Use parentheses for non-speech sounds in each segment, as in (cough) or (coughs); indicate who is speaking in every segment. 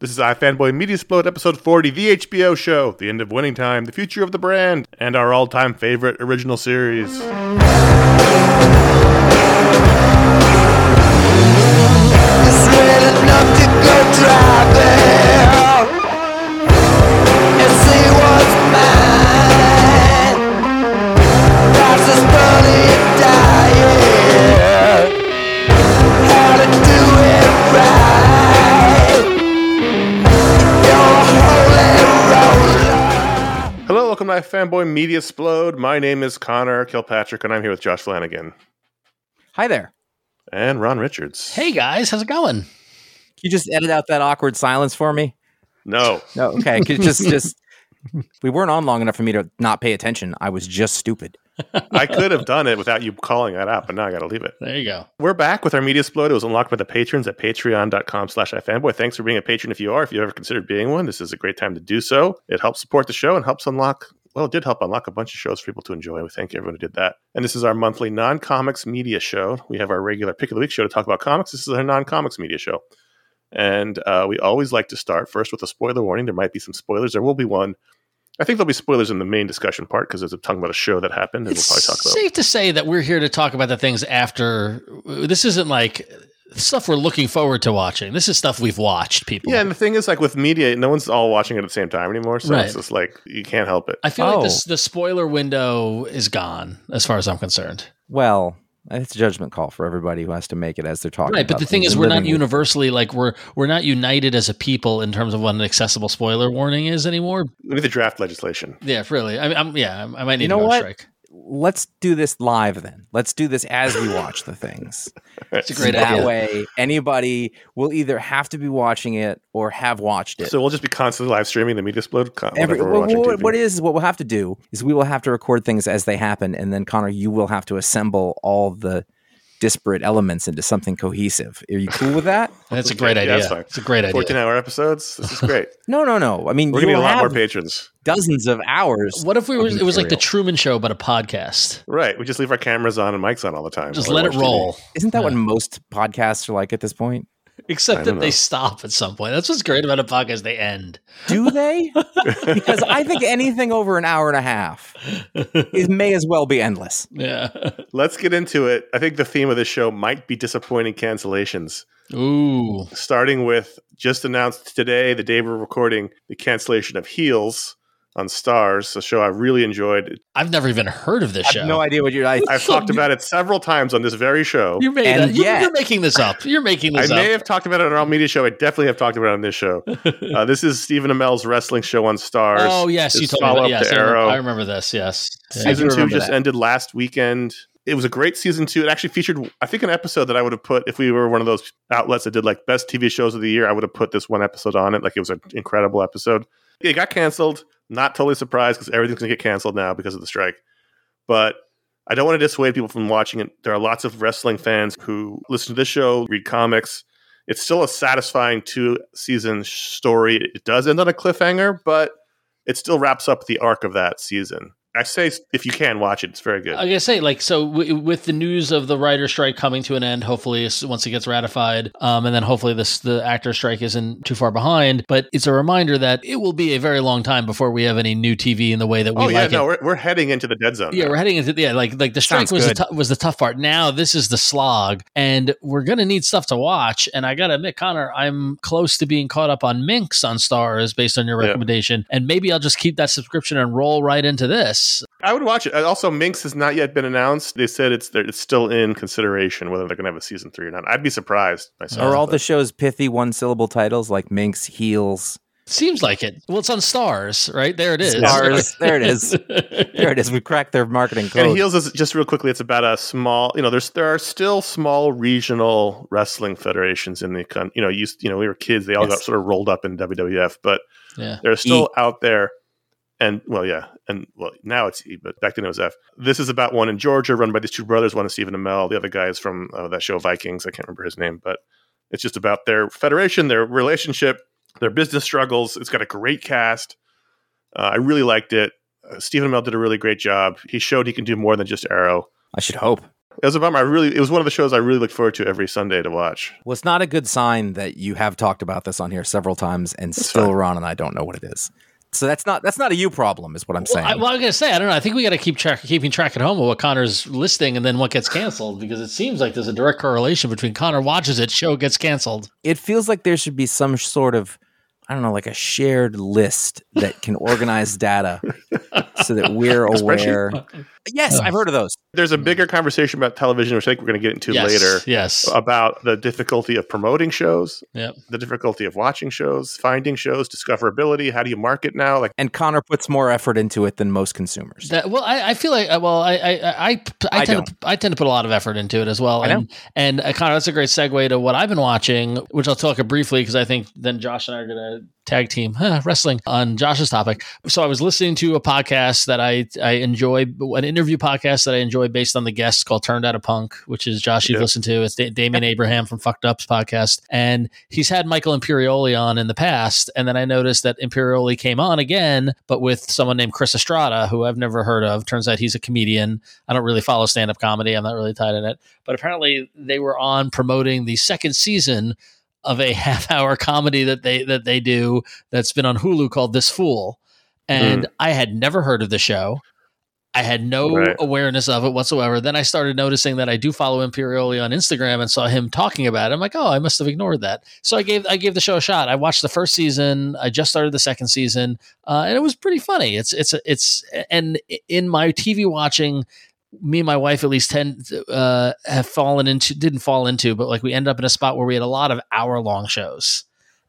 Speaker 1: This is iFanboy Mediasplode episode 40, the HBO show, the end of winning time, the future of the brand, and our all-time favorite original series.
Speaker 2: Enough to go driving
Speaker 1: welcome to iFanboy Mediasplode. My name is Conor Kilpatrick, and I'm here with Josh Flanagan
Speaker 3: Hi there.
Speaker 1: and Ron Richards.
Speaker 4: Hey guys, how's it going?
Speaker 3: Can you just edit out that awkward silence for me?
Speaker 1: No,
Speaker 3: No, okay. 'cause just, just we weren't on long enough for me to not pay attention. I was just stupid.
Speaker 1: I could have done it without you calling that out, but now I got to leave it.
Speaker 4: There you go.
Speaker 1: We're back with our Mediasplode. It was unlocked by the patrons at patreon.com slash ifanboy. Thanks for being a patron if you are. If you ever considered being one, this is a great time to do so. It helps support the show and helps unlock, well, it did help unlock a bunch of shows for people to enjoy. We thank everyone who did that. And this is our monthly non-comics media show. We have our regular pick of the week show to talk about comics. This is our non-comics media show. And uh, we always like to start first with a spoiler warning. There might be some spoilers. There will be one. I think there'll be spoilers in the main discussion part because it's talking about a show that happened, and
Speaker 4: It's
Speaker 1: we'll probably talk about.
Speaker 4: safe to say that we're here to talk about the things after. Uh, this isn't like uh, stuff we're looking forward to watching. This is stuff we've watched. People.
Speaker 1: Yeah, and the thing is, like with media, no one's all watching it at the same time anymore. So
Speaker 4: Right.
Speaker 1: it's just like you can't help it.
Speaker 4: I feel
Speaker 3: Oh.
Speaker 4: like this, oh. the spoiler window is gone as far as I'm concerned.
Speaker 3: Well, It's a judgment call for everybody who has to make it as they're talking.
Speaker 4: Right, but the thing is, we're not universally like we're we're not united as a people in terms of what an accessible spoiler warning is anymore.
Speaker 1: We need the draft legislation.
Speaker 4: Yeah, really. I mean, I'm, yeah, I might need
Speaker 3: You
Speaker 4: to
Speaker 3: know
Speaker 4: go
Speaker 3: what?
Speaker 4: strike.
Speaker 3: Let's do this live then. Let's do this as we watch the things. (laughs)
Speaker 4: It's a great
Speaker 3: that
Speaker 4: idea.
Speaker 3: way, anybody will either have to be watching it or have watched it.
Speaker 1: So we'll just be constantly live streaming the Mediasplode. con-
Speaker 3: Every,
Speaker 1: whenever we're
Speaker 3: what,
Speaker 1: watching
Speaker 3: what-
Speaker 1: TV.
Speaker 3: what is what we'll have to do is we will have to record things as they happen, and then Conor, you will have to assemble all the disparate elements into something cohesive. Are you cool with that? (laughs)
Speaker 4: That's a great
Speaker 1: yeah,
Speaker 4: idea.
Speaker 1: that's.
Speaker 4: It's a great idea.
Speaker 1: 14 hour episodes. This is great. (laughs)
Speaker 3: No, no, no. I mean,
Speaker 1: We're gonna need a lot more patrons.
Speaker 3: dozens of hours.
Speaker 4: What if we
Speaker 3: of
Speaker 4: were? It was like the. Truman Show, but a podcast.
Speaker 1: Right. We just leave our cameras on and mics on all the time.
Speaker 4: Just let it
Speaker 1: watch TV.
Speaker 4: roll.
Speaker 3: Isn't that what most podcasts are like at this point?
Speaker 4: Except that
Speaker 1: don't
Speaker 4: they stop at some point. That's what's great about a podcast. They end.
Speaker 3: Do they? because I think anything over an hour and a half it may as well be endless.
Speaker 4: Yeah.
Speaker 1: Let's get into it. I think the theme of this show might be disappointing cancellations.
Speaker 4: Ooh.
Speaker 1: Starting with just announced today, the day we're recording, the cancellation of Heels on Starz, a show I really enjoyed.
Speaker 4: I've never even heard of this
Speaker 3: I
Speaker 4: show.
Speaker 3: have no idea what you're. I,
Speaker 1: I've talked about it several times on this very show.
Speaker 4: You made
Speaker 3: and
Speaker 4: that,
Speaker 3: yet,
Speaker 4: you're making this up. You're making this.
Speaker 1: I
Speaker 4: this
Speaker 1: may have talked about it on our media show. I definitely have talked about it on this show. (laughs) Uh, this is Stephen Amell's wrestling show on Starz.
Speaker 4: oh yes, you
Speaker 1: His
Speaker 4: told me. That.
Speaker 1: follow-up
Speaker 4: Yes,
Speaker 1: to
Speaker 4: I remember,
Speaker 1: Arrow.
Speaker 4: I remember this. Yes. Yeah.
Speaker 3: I do
Speaker 1: Season two just
Speaker 3: that.
Speaker 1: ended last weekend. It was a great season two. It actually featured, I think, an episode that I would have put if we were one of those outlets that did like best TV shows of the year. I would have put this one episode on it. Like it was an incredible episode. It got canceled. Not totally surprised because everything's gonna get canceled now because of the strike. But I don't want to dissuade people from watching it. There are lots of wrestling fans who listen to this show, read comics. It's still a satisfying two season story. It does end on a cliffhanger, but it still wraps up the arc of that season. I say if you can watch it, it's very good.
Speaker 4: I gotta say, like, so w- with the news of the writer strike coming to an end, hopefully once it gets ratified, um, and then hopefully this the actor strike isn't too far behind. But it's a reminder that it will be a very long time before we have any new TV in the way that we
Speaker 1: oh yeah,
Speaker 4: like
Speaker 1: no,
Speaker 4: it.
Speaker 1: we're, we're heading into the dead zone.
Speaker 4: Yeah,
Speaker 1: now.
Speaker 4: we're heading into yeah, like like the strike
Speaker 3: Sounds
Speaker 4: was the tou- was the tough part. Now this is the slog, and we're gonna need stuff to watch. And I gotta admit, Conor, I'm close to being caught up on Minx on Starz based on your
Speaker 1: Yeah.
Speaker 4: recommendation, and maybe I'll just keep that subscription and roll right into this.
Speaker 1: I would watch it. Uh, Also, Minx has not yet been announced. They said it's it's still in consideration whether they're going to have a season three or not. I'd be surprised myself.
Speaker 3: are all
Speaker 1: but-
Speaker 3: the shows pithy one syllable titles like Minx, Heels,
Speaker 4: Seems like it. Well, it's on Starz, right? There it is.
Speaker 3: Starz? there it is. (laughs) There it is. We cracked their marketing code.
Speaker 1: and Heels is just real quickly. It's about a small. You know, there's there are still small regional wrestling federations in the country. You know, used you know we were kids. They all
Speaker 3: Yes.
Speaker 1: got sort of rolled up in WWF, but
Speaker 4: yeah.
Speaker 1: they're still out there. And well, yeah, and well, now it's E, but back then it was F. This is about one in Georgia, run by these two brothers. One is Stephen Amell, the other guy is from uh, that show Vikings. I can't remember his name, but it's just about their federation, their relationship, their business struggles. It's got a great cast. Uh, I really liked it. Uh, Stephen Amell did a really great job. He showed he can do more than just Arrow.
Speaker 3: I should hope.
Speaker 1: It was a bummer. I really, it was one of the shows I really looked forward to every Sunday to watch.
Speaker 3: Well, it's not a good sign that you have talked about this on here several times and still
Speaker 1: fine.
Speaker 3: Ron and I don't know what it is. So that's not that's not a you problem, is what I'm
Speaker 4: Well,
Speaker 3: saying.
Speaker 4: I, well, I'm gonna say I don't know. I think we got to keep track, keeping track at home of what Conor's listing and then what gets canceled because it seems like there's a direct correlation between Conor watches it, show gets canceled.
Speaker 3: it feels like there should be some sort of I don't know, like a shared list that can organize data (laughs) so that we're
Speaker 1: spreadsheet?
Speaker 3: aware. Yes, I've heard of those.
Speaker 1: There's a bigger conversation about television, which I think we're going to get into
Speaker 4: yes,
Speaker 1: later.
Speaker 4: Yes.
Speaker 1: about the difficulty of promoting shows,
Speaker 4: Yep.
Speaker 1: the difficulty of watching shows, finding shows, discoverability. How do you market now? Like,
Speaker 3: And Conor puts more effort into it than most consumers.
Speaker 4: That, well, I, I feel like uh, well, I I I, I,
Speaker 3: I
Speaker 4: tend to, I tend to put a lot of effort into it as well.
Speaker 3: I know.
Speaker 4: And and uh, Conor, that's a great segue to what I've been watching, which I'll talk briefly because I think then Josh and I are going to tag team huh, wrestling on Josh's topic. So I was listening to a podcast that I I enjoy, an interview podcast that I enjoy based on the guests called Turned Out a Punk, which is Josh you've
Speaker 1: Yeah.
Speaker 4: listened to. It's da- Damian Abraham from Fucked Up's podcast, and he's had Michael Imperioli on in the past, and then I noticed that Imperioli came on again, but with someone named Chris Estrada, who I've never heard of. Turns out he's a comedian. I don't really follow stand up comedy. I'm not really tied in it, but apparently they were on promoting the second season of a (laughs) half hour comedy that they that they do that's been on Hulu called This Fool. And I had never heard of the show. I had no
Speaker 1: Right.
Speaker 4: awareness of it whatsoever. Then I started noticing that I do follow Imperioli on Instagram and saw him talking about it. I'm like, oh, I must have ignored that. So I gave I gave the show a shot. I watched the first season. I just started the second season, uh, and it was pretty funny. It's it's it's and in my TV watching, me and my wife at least tend uh, have fallen into didn't fall into, but like we end up in a spot where we had a lot of hour long shows.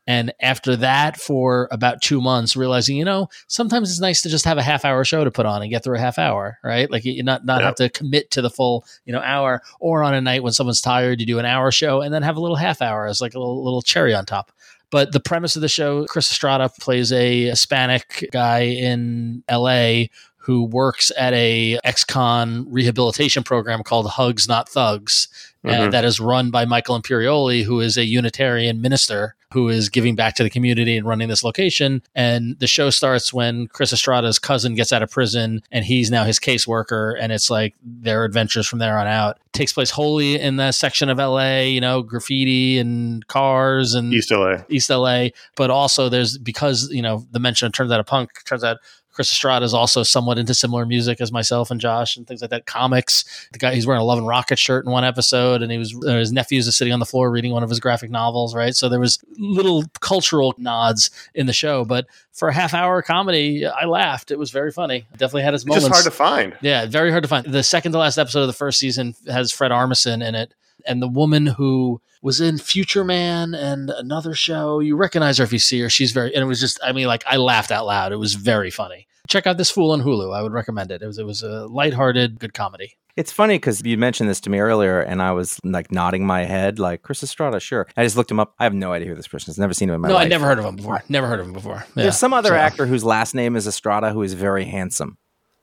Speaker 4: And after that, for about two months, realizing, you know, sometimes it's nice to just have a half hour show to put on and get through a half hour, right? Like you not not
Speaker 1: Yeah.
Speaker 4: have to commit to the full, you know, hour. Or on a night when someone's tired, you do an hour show and then have a little half hour as like a little, little cherry on top. But the premise of the show, Chris Estrada plays a Hispanic guy in LA who works at a ex-con rehabilitation program called Hugs Not Thugs uh,
Speaker 1: Mhm.
Speaker 4: that is run by Michael Imperioli, who is a Unitarian minister who is giving back to the community and running this location. And the show starts when Chris Estrada's cousin gets out of prison and he's now his caseworker. And it's like their adventures from there on out. takes place wholly in the section of LA, you know, graffiti and cars and
Speaker 1: East LA.
Speaker 4: East LA, but also there's because you know the mention of turns out a punk turns out Chris Estrada is also somewhat into similar music as myself and Josh and things like that. Comics. The guy he's wearing a Love and Rocket shirt in one episode, and he was uh, his nephews are sitting on the floor reading one of his graphic novels. Right, so there was little cultural nods in the show, but for a half hour comedy, I laughed. It was very funny. Definitely had its
Speaker 1: It's
Speaker 4: moments.
Speaker 1: just hard to find.
Speaker 4: Yeah, very hard to find. The second to last episode of the first season has Fred Armisen in it, and the woman who was in Future Man and another show. You recognize her if you see her. She's very, and it was just, I mean, like I laughed out loud. It was very funny. Check out this fool on Hulu. I would recommend it. It was, it was a lighthearted, good comedy.
Speaker 3: It's funny because you mentioned this to me earlier, and I was like nodding my head, like Chris Estrada, sure. I just looked him up. I have no idea who this person is. Never seen him in my
Speaker 4: no,
Speaker 3: life.
Speaker 4: I never heard of him before. Never heard of him before. Yeah.
Speaker 3: There's some other
Speaker 4: So-
Speaker 3: actor whose last name is Estrada who is very handsome.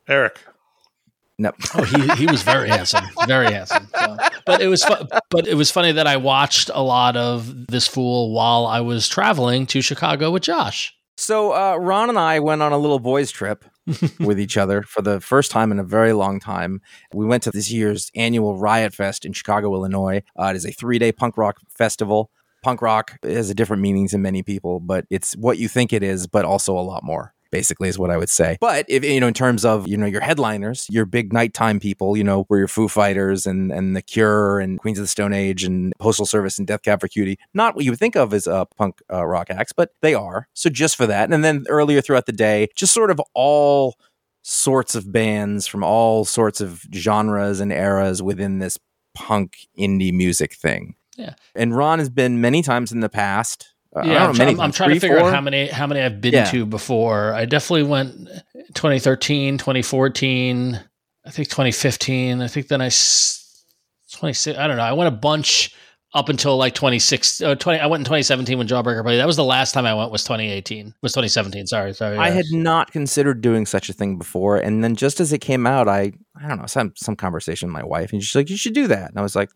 Speaker 1: Eric.
Speaker 3: No,
Speaker 4: Oh, he he was very (laughs) handsome, very handsome. So- But it was fu- but it was funny that I watched a lot of this fool while I was traveling to Chicago with Josh.
Speaker 3: So uh, Ron and I went on a little boys trip (laughs) with each other for the first time in a very long time. We went to this year's annual Riot Fest in Chicago, Illinois. Uh, it is a three-day punk rock festival. Punk rock has a different meaning to many people, but it's what you think it is, but also a lot more. Basically, is what I would say. But if you know, in terms of you know your headliners, your big nighttime people, you know, were your Foo Fighters and and The Cure and Queens of the Stone Age and Postal Service and Death Cab for Cutie. Not what you would think of as uh, punk uh, rock acts, but they are. So just for that, and then earlier throughout the day, just sort of all sorts of bands from all sorts of genres and eras within this punk indie music thing.
Speaker 4: Yeah.
Speaker 3: And Ron has been many times in the past. I
Speaker 4: Yeah,
Speaker 3: know,
Speaker 4: I'm, I'm trying to figure
Speaker 3: four?
Speaker 4: out how many how many I've been
Speaker 3: Yeah.
Speaker 4: to before. I definitely went 2013, 2014, I think 2015. I think then I 26. I don't know. I went a bunch up until like 26. Uh, 20. I went in 2017 when Jawbreaker played. That was the last time I went. Was 2018? Was 2017? Sorry, sorry.
Speaker 3: I had not considered doing such a thing before, and then just as it came out, I I don't know some some conversation with my wife, and she's like, "You should do that," and I was like,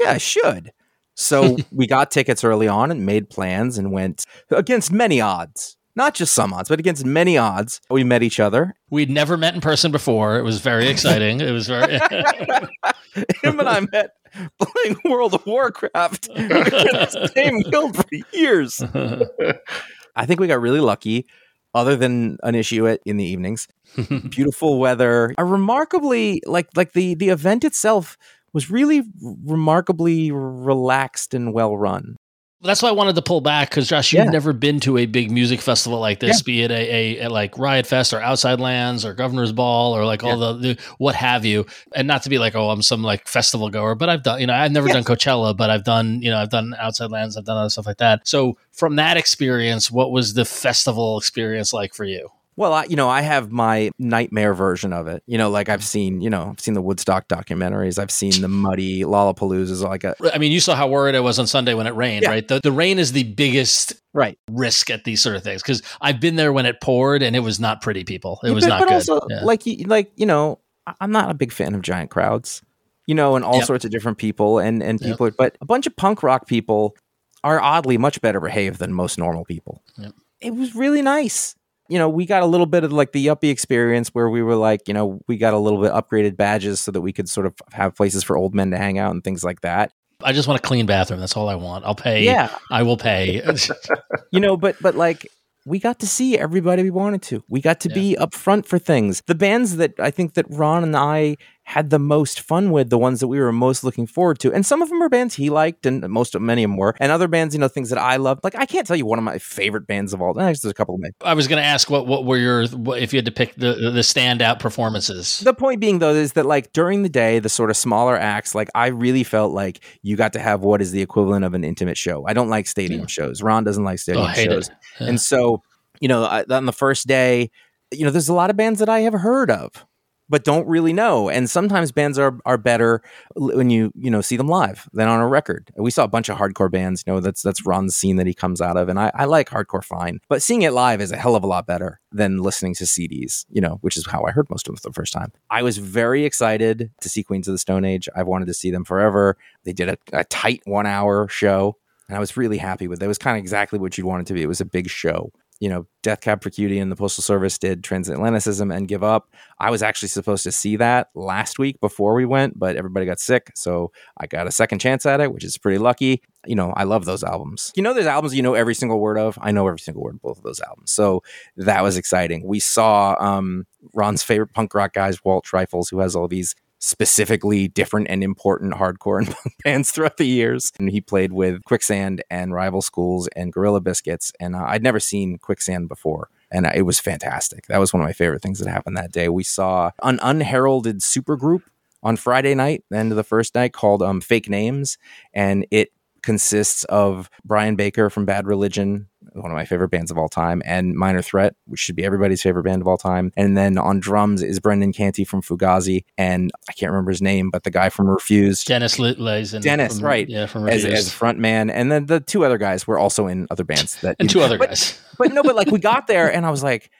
Speaker 3: "Yeah, I should." So (laughs) we got tickets early on and made plans and went against many odds, not just some odds, but against many odds. We met each other.
Speaker 4: We'd never met in person before. It was very exciting. it was very. (laughs)
Speaker 3: Him and I met playing World of Warcraft (laughs) against the same guild for years. I think we got really lucky, other than an issue at, in the evenings. Beautiful weather, a remarkably like like the the event itself was really remarkably relaxed and well run.
Speaker 4: That's why I wanted to pull back because Josh, you've
Speaker 3: Yeah.
Speaker 4: never been to a big music festival like this, be it a, a, a like Riot Fest or Outside Lands or Governor's Ball or like all the, the what have you. And not to be like, oh, I'm some like festival goer, but I've done, you know, I've never
Speaker 3: Yeah.
Speaker 4: done Coachella, but I've done, you know, I've done Outside Lands, I've done other stuff like that. So from that experience, what was the festival experience like for you?
Speaker 3: Well, I, you know, I have my nightmare version of it. You know, like I've seen, you know, I've seen the Woodstock documentaries. I've seen the muddy Lollapaloozas. Like a
Speaker 4: I mean, you saw how worried I was on Sunday when it rained,
Speaker 3: Yeah.
Speaker 4: right? The, the rain is the biggest
Speaker 3: right.
Speaker 4: risk at these sort of things because I've been there when it poured and it was not pretty, people. It was
Speaker 3: but,
Speaker 4: not
Speaker 3: but
Speaker 4: good.
Speaker 3: also,
Speaker 4: Yeah.
Speaker 3: like, you- like you know, I'm not a big fan of giant crowds. You know, and all
Speaker 4: Yep.
Speaker 3: sorts of different people, and and
Speaker 4: Yep.
Speaker 3: people. But a bunch of punk rock people are oddly much better behaved than most normal people.
Speaker 4: Yep.
Speaker 3: It was really nice. You know, we got a little bit of like the yuppie experience where we were like, you know, we got a little bit upgraded badges so that we could sort of have places for old men to hang out and things like that.
Speaker 4: I just want a clean bathroom. That's all I want. I'll pay.
Speaker 3: Yeah,
Speaker 4: I will pay. (laughs)
Speaker 3: you know but but like we got to see everybody we wanted to we got to be up front for things the bands that i think that ron and i had the most fun with, the ones that we were most looking forward to. And some of them are bands he liked, and most of many of them were. And other bands, you know, things that I loved. Like I can't tell you one of my favorite bands of all. Eh, Actually, there's a couple of my
Speaker 4: I was going to ask what what were your what, if you had to pick the the standout performances.
Speaker 3: The point being, though, is that like during the day, the sort of smaller acts, like I really felt like you got to have what is the equivalent of an intimate show. I don't like stadium shows. Ron doesn't like stadium
Speaker 4: Oh,
Speaker 3: shows.
Speaker 4: Yeah.
Speaker 3: and so you know, on the first day, you know, there's a lot of bands that I have heard of. But don't really know, and sometimes bands are are better when you you know see them live than on a record. We saw a bunch of hardcore bands, you know that's that's Ron's scene that he comes out of, and I, I like hardcore fine, but seeing it live is a hell of a lot better than listening to CDs, you know, which is how I heard most of them for the first time. I was very excited to see Queens of the Stone Age. I've wanted to see them forever. They did a, a tight one hour show, and I was really happy with it. It was kind of exactly what you'd want it to be. It was a big show. You know, Death Cab for Cutie and the Postal Service did Transatlanticism and Give Up. I was actually supposed to see that last week before we went, but everybody got sick. So I got a second chance at it, which is pretty lucky. You know, I love those albums. You know, there's albums you know every single word of. I know every single word of both of those albums. So that was exciting. We saw um, Ron's favorite punk rock guys, Walter Schreifels, who has all these specifically different and important hardcore and (laughs) punk bands throughout the years. And he played with Quicksand and Rival Schools and Gorilla Biscuits. And uh, I'd never seen Quicksand before. And uh, it was fantastic. That was one of my favorite things that happened that day. We saw an unheralded supergroup on Friday night, the end of the first night, called um, Fake Names. And it consists of Brian Baker from Bad Religion, one of my favorite bands of all time, and Minor Threat, which should be everybody's favorite band of all time. And then on drums is Brendan Canty from Fugazi, and I can't remember his name, but the guy from Refused.
Speaker 4: Dennis Lyxzén.
Speaker 3: Dennis,
Speaker 4: from-
Speaker 3: right.
Speaker 4: Yeah, from
Speaker 3: As,
Speaker 4: Refused.
Speaker 3: as front man, and then the two other guys were also in other bands that
Speaker 4: and two other
Speaker 3: but-
Speaker 4: guys.
Speaker 3: but no, but like we got there (laughs) and I was like,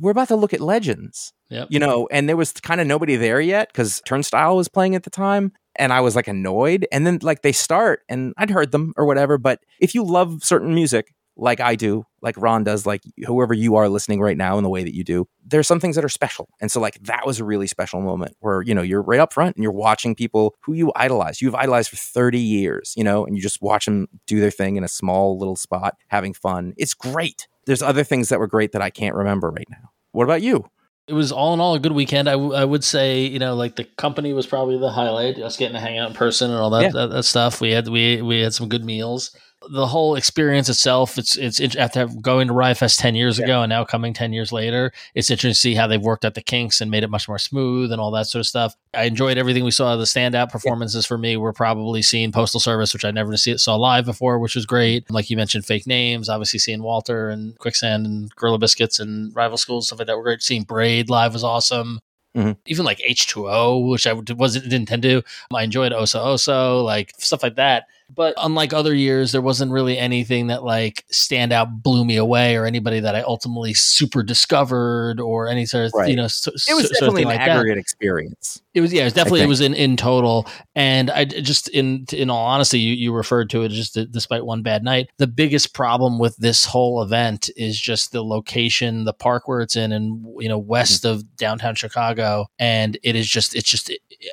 Speaker 3: we're about to look at legends,
Speaker 4: Yep.
Speaker 3: you know, and there was kind of nobody there yet because Turnstile was playing at the time. And I was like annoyed. And then like they start and I'd heard them or whatever. But if you love certain music, like I do, like Ron does, like whoever you are listening right now in the way that you do, there's some things that are special. And so like that was a really special moment where, you know, you're right up front and you're watching people who you idolize. You've idolized for 30 years, you know, and you just watch them do their thing in a small little spot, having fun. It's great. There's other things that were great that I can't remember right now. What about you?
Speaker 4: It was all in all a good weekend. I, w- I would say, you know, like the company was probably the highlight. Us getting to hang out in person and all that
Speaker 3: Yeah.
Speaker 4: that, that stuff. We had we we had some good meals. The whole experience itself, it's it's after going to Riot Fest ten years ago and now coming ten years later. It's interesting to see how they've worked out the kinks and made it much more smooth and all that sort of stuff. I enjoyed everything we saw. The standout performances for me were probably seeing Postal Service, which I never see saw live before, which was great. Like you mentioned, fake names. Obviously, seeing Walter and Quicksand and Gorilla Biscuits and Rival Schools stuff like that were great. Seeing Braid live was awesome.
Speaker 3: Mhm.
Speaker 4: Even like H two O, which I wasn't didn't tend to. I enjoyed Oso Oso, like stuff like that. But unlike other years, there wasn't really anything that like stand out blew me away or anybody that I ultimately super discovered or any sort of
Speaker 3: Right.
Speaker 4: you know so,
Speaker 3: It was
Speaker 4: sort of
Speaker 3: definitely an
Speaker 4: like that.
Speaker 3: aggregate experience.
Speaker 4: It was yeah, it was definitely it was in in total. And I just in in all honesty, you, you referred to it just despite one bad night. The biggest problem with this whole event is just the location, the park where it's in, and you know mm-hmm. west of downtown Chicago, and it is just it's just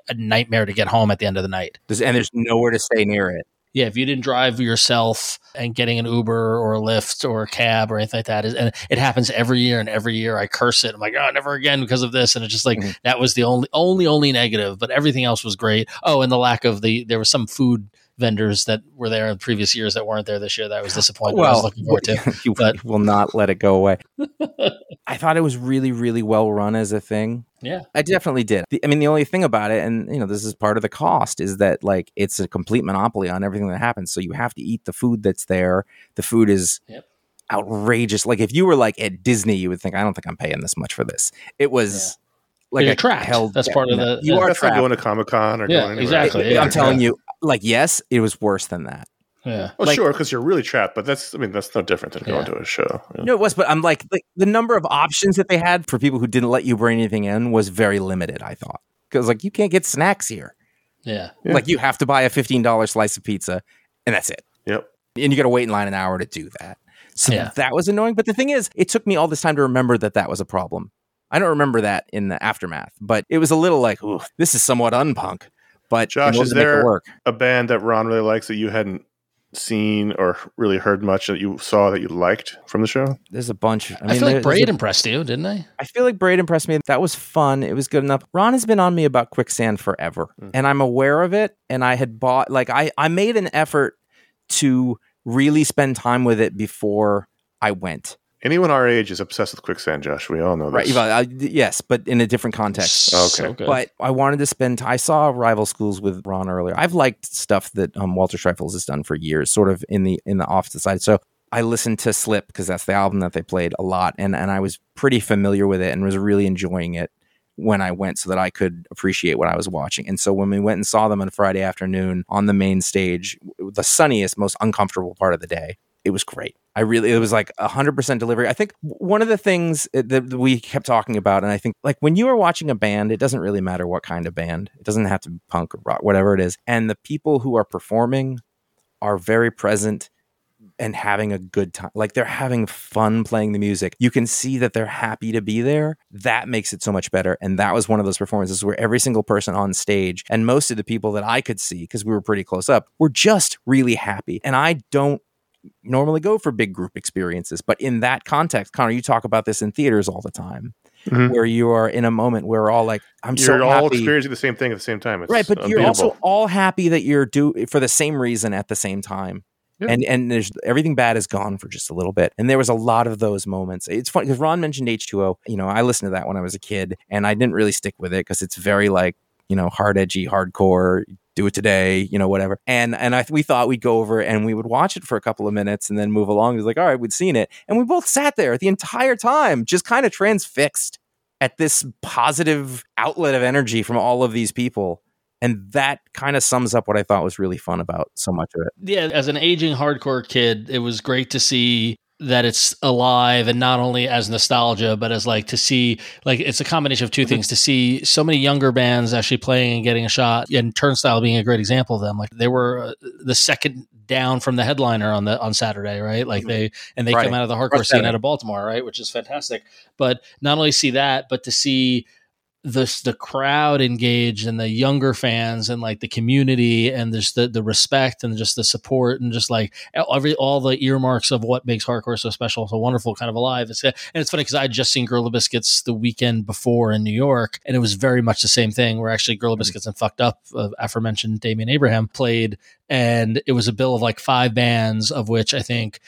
Speaker 4: a nightmare to get home at the end of the night.
Speaker 3: There's, and there's nowhere to stay near it.
Speaker 4: Yeah, if you didn't drive yourself and getting an Uber or a Lyft or a cab or anything like that, is, and it happens every year, and every year I curse it. I'm like, oh, never again because of this, and it's just like
Speaker 3: Mhm.
Speaker 4: that was the only, only, only negative, but everything else was great. Oh, and the lack of the there was some food vendors that were there in previous years that weren't there this year that I was disappointed. I was looking forward to. (laughs)
Speaker 3: you
Speaker 4: but-
Speaker 3: will not let it go away. (laughs) I thought it was really, really well run as a thing.
Speaker 4: Yeah.
Speaker 3: I definitely did. The- I mean, the only thing about it, and you know, this is part of the cost, is that like it's a complete monopoly on everything that happens. So you have to eat the food that's there. The food is
Speaker 4: Yep.
Speaker 3: outrageous. Like if you were like at Disney, you would think, I don't think I'm paying this much for this. It was like
Speaker 4: You're
Speaker 3: a
Speaker 4: trapped.
Speaker 3: held
Speaker 4: That's
Speaker 3: down-
Speaker 4: part of the-
Speaker 3: You
Speaker 4: yeah.
Speaker 3: are
Speaker 1: That's like
Speaker 3: trapped.
Speaker 1: going to Comic Con or
Speaker 4: Yeah,
Speaker 1: going anywhere.
Speaker 4: exactly,
Speaker 1: else.
Speaker 4: yeah.
Speaker 3: I'm telling you, like, yes, it was worse than that.
Speaker 4: Yeah.
Speaker 1: Oh,
Speaker 3: Like-
Speaker 1: sure, because you're really trapped, but that's I mean that's no different than going to a show. you know?
Speaker 3: No, it was, but I'm like, like the number of options that they had for people who didn't let you bring anything in was very limited. I thought because like you can't get snacks here.
Speaker 4: Yeah.
Speaker 1: Yeah.
Speaker 3: Like you have to buy a fifteen dollar slice of pizza, and that's it.
Speaker 1: Yep.
Speaker 3: And you got to wait in line an hour to do that. So
Speaker 4: Yeah.
Speaker 3: that was annoying. But the thing is, it took me all this time to remember that that was a problem. I don't remember that in the aftermath, but it was a little like, Ooh, this is somewhat unpunk. But
Speaker 1: Josh, is
Speaker 3: to make it
Speaker 1: there-
Speaker 3: work?
Speaker 1: A band that Ron really likes that you hadn't seen or really heard much that you saw that you liked from the show?
Speaker 3: There's a bunch. I,
Speaker 4: I,
Speaker 3: mean,
Speaker 4: feel like
Speaker 3: there's
Speaker 4: Braid
Speaker 3: a-
Speaker 4: impressed you, didn't I?
Speaker 3: I feel like Braid impressed me. That was fun. It was good enough. Ron has been on me about quicksand forever,
Speaker 1: Mm.
Speaker 3: and I'm aware of it. And I had bought like I I made an effort to really spend time with it before I went.
Speaker 1: Anyone our age is obsessed with quicksand, Josh. We all know this.
Speaker 3: Right? Eva, I, yes, but in a different context.
Speaker 4: So
Speaker 1: Okay.
Speaker 4: good.
Speaker 3: But I wanted to spend. I saw Rival Schools with Ron earlier. I've liked stuff that um, Walter Schreifels has done for years, sort of in the in the off the side. So I listened to Slip because that's the album that they played a lot, and and I was pretty familiar with it and was really enjoying it when I went, so that I could appreciate what I was watching. And so when we went and saw them on Friday afternoon on the main stage, the sunniest, most uncomfortable part of the day, it was great. I really, it was like a hundred percent delivery. I think one of the things eh, that that we kept talking about, and I think like when you are watching a band, it doesn't really matter what kind of band. It doesn't have to be punk or rock, whatever it is. And the people who are performing are very present and having a good time. Like they're having fun playing the music. You can see that they're happy to be there. That makes it so much better. And that was one of those performances where every single person on stage and most of the people that I could see, because we were pretty close up, were just really happy. And I don't normally go for big group experiences. But in that context, Conor, you talk about this in theaters all the time,
Speaker 1: Mhm.
Speaker 3: where you are in a moment where we're all like, I'm
Speaker 1: You're
Speaker 3: so
Speaker 1: all
Speaker 3: happy.
Speaker 1: experiencing the same thing at the same time. It's
Speaker 3: right, but you're also all happy that you're do for the same reason at the same time.
Speaker 1: Yeah.
Speaker 3: And and there's everything bad is gone for just a little bit. And there was a lot of those moments. It's funny because Ron mentioned H2O. You know, I listened to that when I was a kid and I didn't really stick with it because it's very like, you know, hard edgy, hardcore, do it today, you know, whatever. And and I we thought we'd go over and we would watch it for a couple of minutes and then move along. It like, all right, we'd seen it. And we both sat there the entire time, just kind of transfixed at this positive outlet of energy from all of these people. And that kind of sums up what I thought was really fun about so much of it.
Speaker 4: yeah, as an aging hardcore kid, it was great to see that it's alive and not only as nostalgia, but as like to see like it's a combination of 2 things to see so many younger bands actually playing and getting a shot and Turnstile being a great example of them. Like they were uh, the second down from the headliner on the on Saturday, right? Like they and they
Speaker 3: Friday.
Speaker 4: come out of the hardcore scene out of Baltimore, right? Which is fantastic. But not only see that, but to see the the crowd engaged and the younger fans and like the community and just the the respect and just the support and just like every all the earmarks of what makes hardcore so special, so wonderful, kind of alive. It's and it's funny because I just seen Gorilla Biscuits the weekend before in New York, and it was very much the same thing. Where actually Gorilla Biscuits and Fucked Up, uh, aforementioned Damian Abraham played, and it was a bill of like five bands, of which I think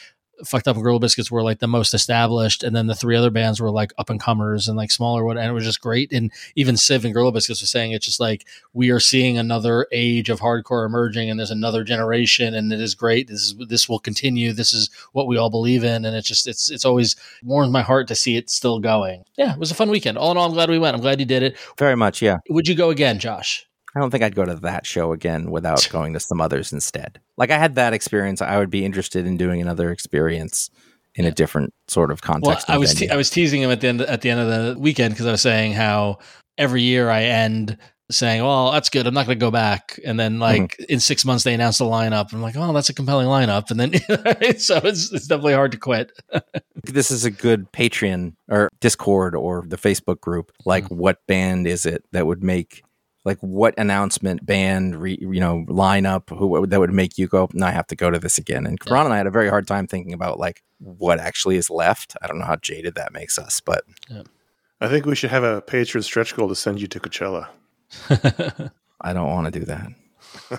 Speaker 4: Fucked Up and Gorilla Biscuits were like the most established, and then the three other bands were like up and comers and like smaller one, and it was just great. And even Civ and Gorilla Biscuits was saying it's just like we are seeing another age of hardcore emerging, and there's another generation, and it is great. This is this will continue. This is what we all believe in, and it's just it's it's always warms my heart to see it still going. Yeah, it was a fun weekend. All in all, I'm glad we went. I'm glad you did it.
Speaker 3: Very much, yeah.
Speaker 4: Would you go again, Josh?
Speaker 3: I don't think I'd go to that show again without (laughs) going to some others instead. Like I had that experience. I would be interested in doing another experience in a different sort of
Speaker 4: Well,
Speaker 3: context.
Speaker 4: I was te- I was teasing him at the end at the end of the weekend because I was saying how every year I end saying, "Well, that's good. I'm not going to go back," and then mm-hmm. like in six months they announce the lineup. I'm like, "Oh, that's a compelling lineup," and then (laughs) so it's it's definitely hard to quit. (laughs)
Speaker 3: this is a good Patreon or Discord or the Facebook group. Like, mm-hmm. what band is it that would make, like, what announcement band, re, you know, lineup who that would make you go, no, I have to go to this again? And Ron and I had a very hard time thinking about like what actually is left. I don't know how jaded that makes us, but
Speaker 1: I think we should have a patron stretch goal to send you to Coachella.
Speaker 3: I don't want to do that.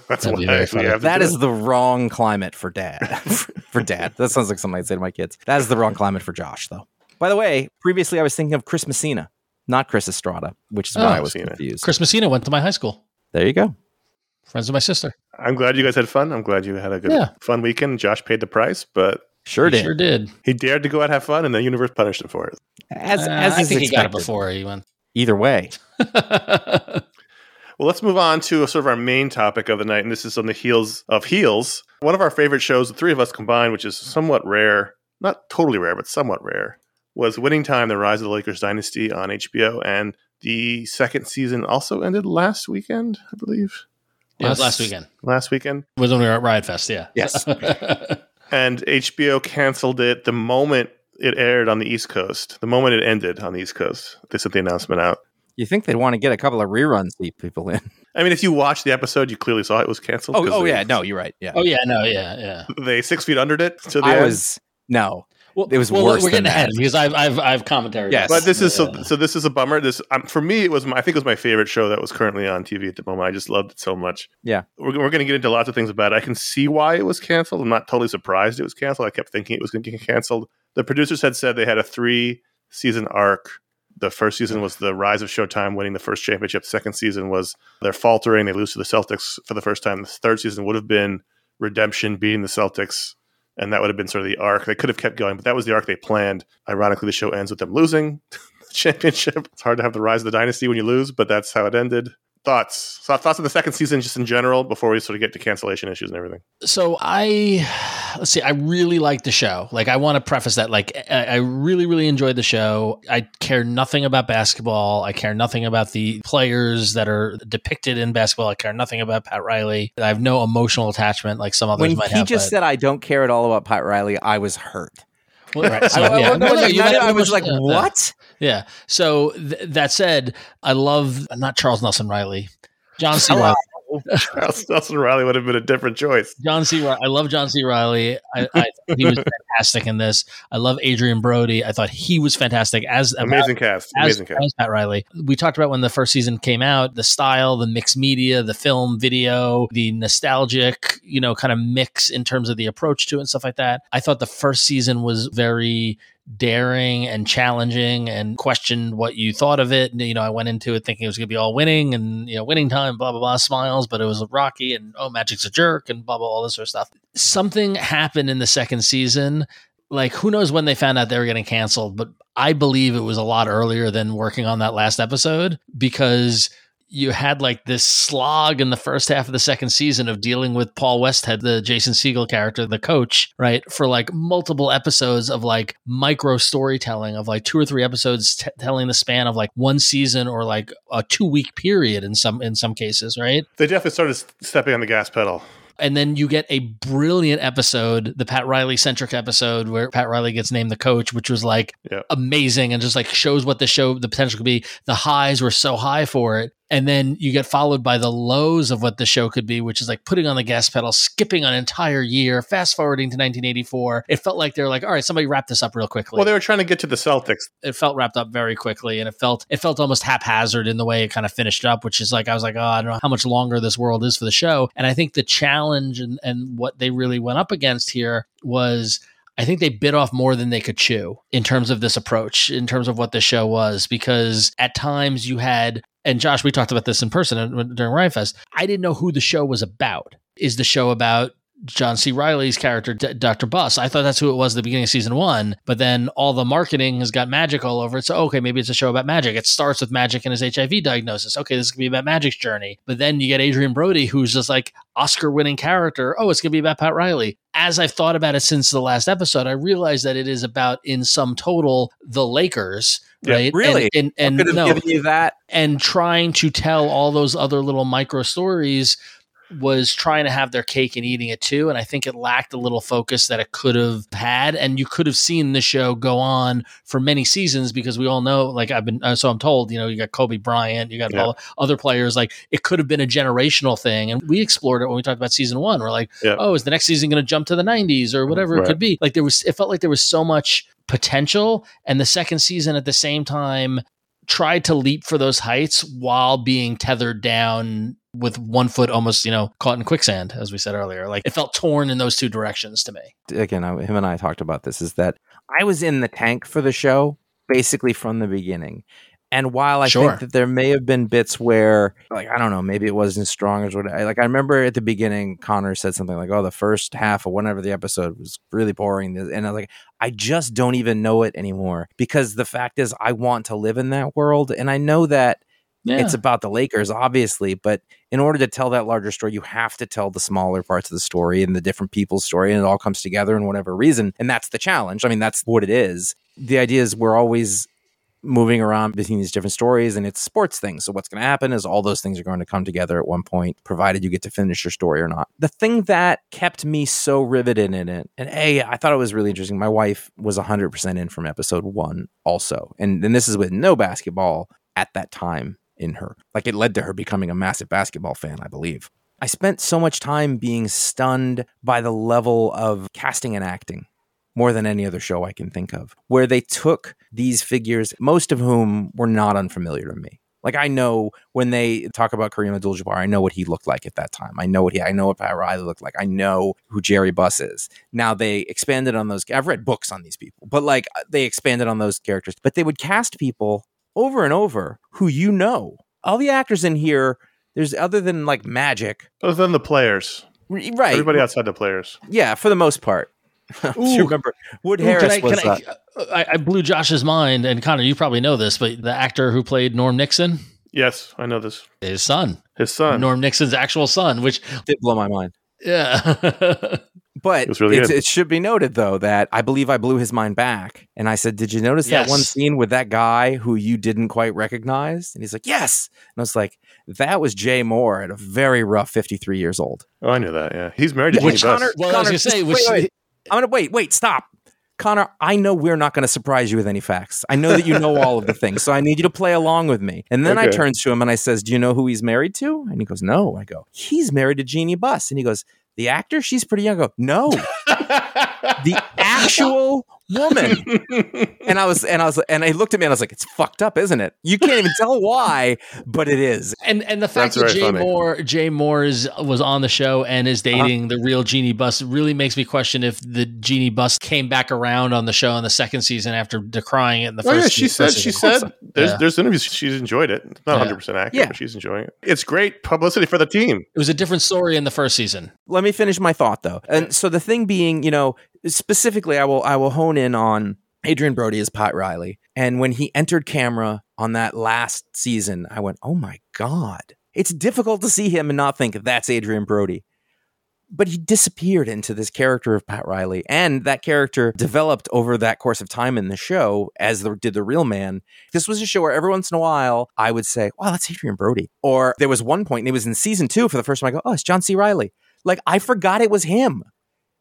Speaker 1: That's (laughs)
Speaker 4: That'd
Speaker 1: why
Speaker 4: very
Speaker 1: we
Speaker 4: funny.
Speaker 1: have to
Speaker 3: That
Speaker 1: do
Speaker 3: is
Speaker 1: it.
Speaker 3: the wrong climate for dad. (laughs) for dad. That sounds like something I'd say to my kids. That is the wrong climate for Josh, though. By the way, previously I was thinking of Chris Messina, not Chris Estrada, which is why
Speaker 4: Oh,
Speaker 3: I was
Speaker 1: Messina.
Speaker 3: confused.
Speaker 4: Chris Messina went to my high school.
Speaker 3: there you go.
Speaker 4: Friends of my sister.
Speaker 1: I'm glad you guys had fun. I'm glad you had a good,
Speaker 4: Yeah.
Speaker 1: fun weekend. Josh paid the price, but
Speaker 3: Sure did.
Speaker 4: Sure did.
Speaker 1: he dared to go out and have fun, and the universe punished him for it.
Speaker 3: As,
Speaker 4: Uh,
Speaker 3: as
Speaker 4: I
Speaker 3: is
Speaker 4: think he got it before he went.
Speaker 3: Either way, (laughs)
Speaker 1: Well, let's move on to sort of our main topic of the night, and this is on the heels of heels. One of our favorite shows, the three of us combined, which is somewhat rare, not totally rare, but somewhat rare, was Winning Time: The Rise of the Lakers Dynasty on HBO, and the second season also ended last weekend, I believe.
Speaker 4: Yeah, it was last weekend.
Speaker 1: Last weekend,
Speaker 4: It was when we were at Riot Fest. Yeah.
Speaker 3: Yes. (laughs)
Speaker 1: and HBO canceled it the moment it aired on the East Coast. The moment it ended on the East Coast, they sent the announcement out.
Speaker 3: you think they'd want to get a couple of reruns to keep people in.
Speaker 1: I mean, if you watched the episode, you clearly saw it was canceled.
Speaker 3: Oh,
Speaker 1: 'cause
Speaker 3: oh
Speaker 1: they,
Speaker 3: yeah, no, you're right. Yeah,
Speaker 4: Oh yeah, no, yeah, yeah.
Speaker 1: They six feet undered it to the
Speaker 3: I
Speaker 1: end.
Speaker 3: was no.
Speaker 4: Well,
Speaker 3: It was
Speaker 4: well,
Speaker 3: worse
Speaker 4: We're getting
Speaker 3: than
Speaker 4: ahead because I've I've I've commentary.
Speaker 3: Yes.
Speaker 1: But this is so, so. This is a bummer. This um, for me, it was. My, I think it was my favorite show that was currently on TV at the moment. I just loved it so much.
Speaker 3: Yeah.
Speaker 1: we're, we're going to get into lots of things about it. I can see why it was canceled. I'm not totally surprised it was canceled. I kept thinking it was going to get canceled. The producers had said they had a three season arc. The first season was the rise of Showtime winning the first championship. Second season was they're faltering. They lose to the Celtics for the first time. The third season would have been redemption, beating the Celtics and that would have been sort of the arc. They could have kept going, but that was the arc they planned. Ironically, the show ends with them losing (laughs) the championship. It's hard to have the rise of the dynasty when you lose, but that's how it ended. Thoughts? So thoughts on the second season, just in general, before we sort of get to cancellation issues and everything.
Speaker 4: so I let's see. I really like the show. Like I want to preface that. Like I, I really, really enjoyed the show. I care nothing about basketball. I care nothing about the players that are depicted in basketball. I care nothing about Pat Riley. I have no emotional attachment like some others
Speaker 3: When
Speaker 4: might
Speaker 3: he
Speaker 4: have.
Speaker 3: just
Speaker 4: but-
Speaker 3: said, "I don't care at all about Pat Riley," I was hurt.
Speaker 4: Well, right, (laughs) so,
Speaker 3: I,
Speaker 4: yeah.
Speaker 3: I-
Speaker 4: No, no, you
Speaker 3: I- I was like,
Speaker 4: yeah,
Speaker 3: "What?"
Speaker 4: Yeah. So th- that said, I love not Charles Nelson Reilly, John C. Reilly.
Speaker 1: Charles Nelson Reilly would have been a different choice.
Speaker 4: John C. Reilly. I love John C. Reilly. I, I he was (laughs) fantastic in this. I love Adrien Brody. I thought he was fantastic as
Speaker 1: Amazing cast.
Speaker 4: as,
Speaker 1: Amazing cast.
Speaker 4: as Pat Riley. We talked about when the first season came out, the style, the mixed media, the film, video, the nostalgic, you know, kind of mix in terms of the approach to it and stuff like that. I thought the first season was very daring and challenging and questioned what you thought of it. And, you know, I went into it thinking it was going to be all winning and, you know, winning time, blah, blah, blah, smiles, but it was rocky and, oh, Magic's a jerk and blah, blah, all this sort of stuff. Something happened in the second season like who knows when they found out they were getting canceled but i believe it was a lot earlier than working on that last episode because you had like this slog in the first half of the second season of dealing with Paul Westhead, the Jason Segel character, the coach, right? For like multiple episodes of like micro storytelling of like two or three episodes t- telling the span of like one season or like a two week period in some in some cases, right?
Speaker 1: They definitely started stepping on the gas pedal.
Speaker 4: And then you get a brilliant episode, the Pat Riley centric episode where Pat Riley gets named the coach, which was like
Speaker 1: Yeah.
Speaker 4: amazing and just like shows what the show, the potential could be. The highs were so high for it. And then you get followed by the lows of what the show could be, which is like putting on the gas pedal, skipping an entire year, fast forwarding to 1984. It felt like they're like, all right, somebody wrap this up real quickly
Speaker 1: Well, they were trying to get to the Celtics.
Speaker 4: it felt wrapped up very quickly and it felt it felt almost haphazard in the way it kind of finished up which is like i was like oh i don't know how much longer this world is for the show and i think the challenge and, and what they really went up against here was I think they bit off more than they could chew in terms of this approach, in terms of what the show was, because at times you had, and Josh, we talked about this in person during Riot Fest. I didn't know who the show was about. Is the show about John C. Reilly's character, D- Dr. Buss. I thought that's who it was at the beginning of season one, but then all the marketing has got magic all over it. So, okay, maybe it's a show about magic. It starts with magic and his HIV diagnosis. Okay, this could be about magic's journey. But then you get Adrien Brody, who's just like Oscar winning character. Oh, it's going to be about Pat Riley. As I've thought about it since the last episode, I realized that it is about, in sum total, the Lakers.
Speaker 1: Yeah,
Speaker 4: Right?
Speaker 3: really?
Speaker 4: And, and, and no,
Speaker 3: you that.
Speaker 4: and trying to tell all those other little micro stories was trying to have their cake and eating it too and i think it lacked a little focus that it could have had and you could have seen the show go on for many seasons because we all know like i've been uh, so i'm told you know you got kobe bryant you got
Speaker 1: Yeah.
Speaker 4: all other players like it could have been a generational thing and we explored it when we talked about season one we're like
Speaker 1: Yeah.
Speaker 4: oh is the next season going to jump to the 90s or whatever it could be like there was it felt like there was so much potential and the second season at the same time tried to leap for those heights while being tethered down with one foot almost, you know, caught in quicksand, as we said earlier. Like it felt torn in those two directions to me.
Speaker 3: again, I, him and I talked about this, is that I was in the tank for the show basically from the beginning. And while I
Speaker 4: Sure.
Speaker 3: think that there may have been bits where, like, I don't know, maybe it wasn't as strong as what I like. I remember at the beginning, Conor said something like, "Oh, the first half of whatever the episode was really boring," and I was like, I just don't even know it anymore because the fact is, I want to live in that world, and I know that
Speaker 4: Yeah.
Speaker 3: it's about the Lakers, obviously, but in order to tell that larger story, you have to tell the smaller parts of the story and the different people's story, and it all comes together in whatever reason. And that's the challenge. I mean, that's what it is. The idea is we're always moving around between these different stories, and it's sports things. So what's going to happen is all those things are going to come together at one point, provided you get to finish your story or not. The thing that kept me so riveted in it, and A, I thought it was really interesting. My wife was 100% in from episode one also. And, and this is with no basketball at that time in her. Like it led to her becoming a massive basketball fan, I believe. I spent so much time being stunned by the level of casting and acting more than any other show I can think of, where they took these figures, most of whom were not unfamiliar to me. Like I know when they talk about Kareem Abdul-Jabbar, I know what he looked like at that time. I know what he, I know what Pat Riley looked like. I know who Jerry Buss is. Now they expanded on those. I've read books on these people, but like they expanded on those characters. But they would cast people over and over who you know. All the actors in here, there's other than like magic,
Speaker 1: Other than the players,
Speaker 3: right?
Speaker 1: everybody outside the players.
Speaker 3: Yeah, for the most part. (laughs) Do
Speaker 4: Ooh.
Speaker 3: you remember Wood
Speaker 4: Ooh,
Speaker 3: Harris
Speaker 4: can I,
Speaker 3: was
Speaker 4: can
Speaker 3: uh,
Speaker 4: I, I, I blew Josh's mind, and Conor, you probably know this, but the actor who played Norm Nixon,
Speaker 1: Yes, I know this.
Speaker 4: his son,
Speaker 1: His son.
Speaker 4: Norm Nixon's actual son, which
Speaker 3: did blow my mind.
Speaker 4: yeah, (laughs)
Speaker 3: But
Speaker 1: It was really
Speaker 3: it's-
Speaker 1: good.
Speaker 3: it should be noted, though, that I believe I blew his mind back. And I said, Did you notice that one scene with that guy who you didn't quite recognize? And he's like, Yes. And I was like, That was Jay Mohr at a very rough 53 years old.
Speaker 1: Oh, I knew that. Yeah, he's married to Jeannie
Speaker 3: Which Conor-
Speaker 4: well, I was gonna
Speaker 3: just-
Speaker 4: say,
Speaker 3: wait,
Speaker 4: which
Speaker 3: wait. I'm going to wait, wait, stop. Conor, I know we're not going to surprise you with any facts. I know that you know all of the things, so I need you to play along with me. And then I
Speaker 1: Okay.
Speaker 3: turns to him and I says, "Do you know who he's married to?" And he goes, "No." I go, "He's married to Jeannie Buss." And he goes, "The actor? She's pretty young." I go, "No, (laughs) the actual woman." (laughs) And I was, and I was, and he looked at me and I was like, "It's fucked up, isn't it? You can't even tell why, but it is."
Speaker 4: and and the fact
Speaker 1: That's
Speaker 4: that Jay
Speaker 1: funny.
Speaker 4: Mohr Jay Mohr's was on the show and is
Speaker 3: Uh-huh.
Speaker 4: dating the real Jeannie Buss really makes me question if the Jeannie Buss came back around on the show in the second season after decrying it in the
Speaker 1: Oh
Speaker 4: first.
Speaker 1: yeah, she
Speaker 4: first
Speaker 1: said she
Speaker 4: season.
Speaker 1: said there's
Speaker 4: Yeah.
Speaker 1: there's interviews she's enjoyed it. It's not
Speaker 4: Yeah.
Speaker 1: 100 percent accurate,
Speaker 3: Yeah.
Speaker 1: but she's enjoying it. It's great publicity for the team.
Speaker 4: it was a different story in the first season.
Speaker 3: let me finish my thought though. And so the thing being, you know, specifically I will I will hone in on Adrien Brody as Pat Riley. And when he entered camera on that last season, I went, "Oh my god." It's difficult to see him and not think that's Adrien Brody. But he disappeared into this character of Pat Riley, and that character developed over that course of time in the show, as the, did the real man. This was a show where every once in a while I would say, "Wow, that's Adrien Brody," or there was one point, and it was in season two for the first time. I go, "Oh, it's John C. Reilly." Like I forgot it was him.